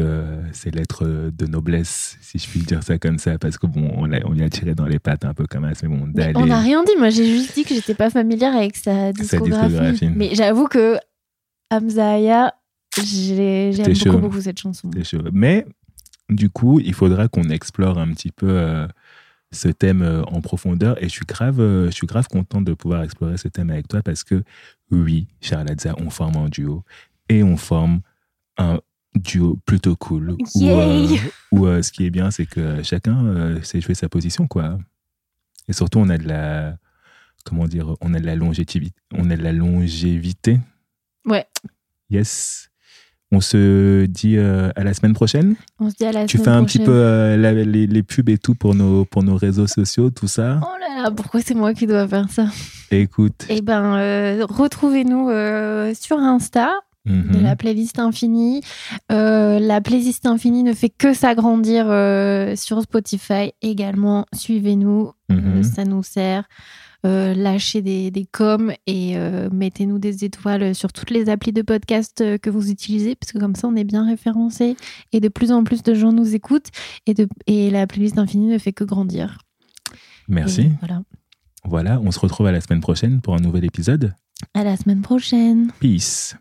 ses lettres de noblesse, si je puis dire ça comme ça, parce que bon, on, on lui a tiré dans les pattes un peu comme ça, mais bon, mais d'aller. on n'a rien dit. Moi, j'ai juste dit que j'étais pas familière avec sa discographie. discographie. Mais j'avoue que Hamza Aya, j'ai- j'aime beaucoup, beaucoup cette chanson. Mais du coup, il faudra qu'on explore un petit peu euh, ce thème euh, en profondeur. Et je suis grave, euh, je suis grave content de pouvoir explorer ce thème avec toi parce que oui, Charladza, on forme un duo et on forme un duo plutôt cool. Euh, où, euh, ce qui est bien, c'est que chacun euh, sait jouer sa position, quoi. Et surtout, on a de la, comment dire, on a de la longévité, on a de la longévité. Ouais. Yes. On se dit euh, à la semaine prochaine. On se dit à la Tu semaine fais un prochaine. petit peu euh, la- les, les pubs et tout pour nos, pour nos réseaux sociaux, tout ça. Oh là là, pourquoi c'est moi qui dois faire ça? Écoute. Eh ben, euh, retrouvez-nous euh, sur Insta de mhm. la playlist infinie. La playlist infinie ne fait que s'agrandir sur Spotify également. Suivez-nous, Mhm. ça nous sert. Euh, lâchez des, des coms et euh, mettez-nous des étoiles sur toutes les applis de podcast euh, que vous utilisez, parce que comme ça, on est bien référencé et de plus en plus de gens nous écoutent et, de, et la playlist infinie ne fait que grandir. Merci. Et voilà. Voilà, on se retrouve à la semaine prochaine pour un nouvel épisode. À la semaine prochaine. Peace.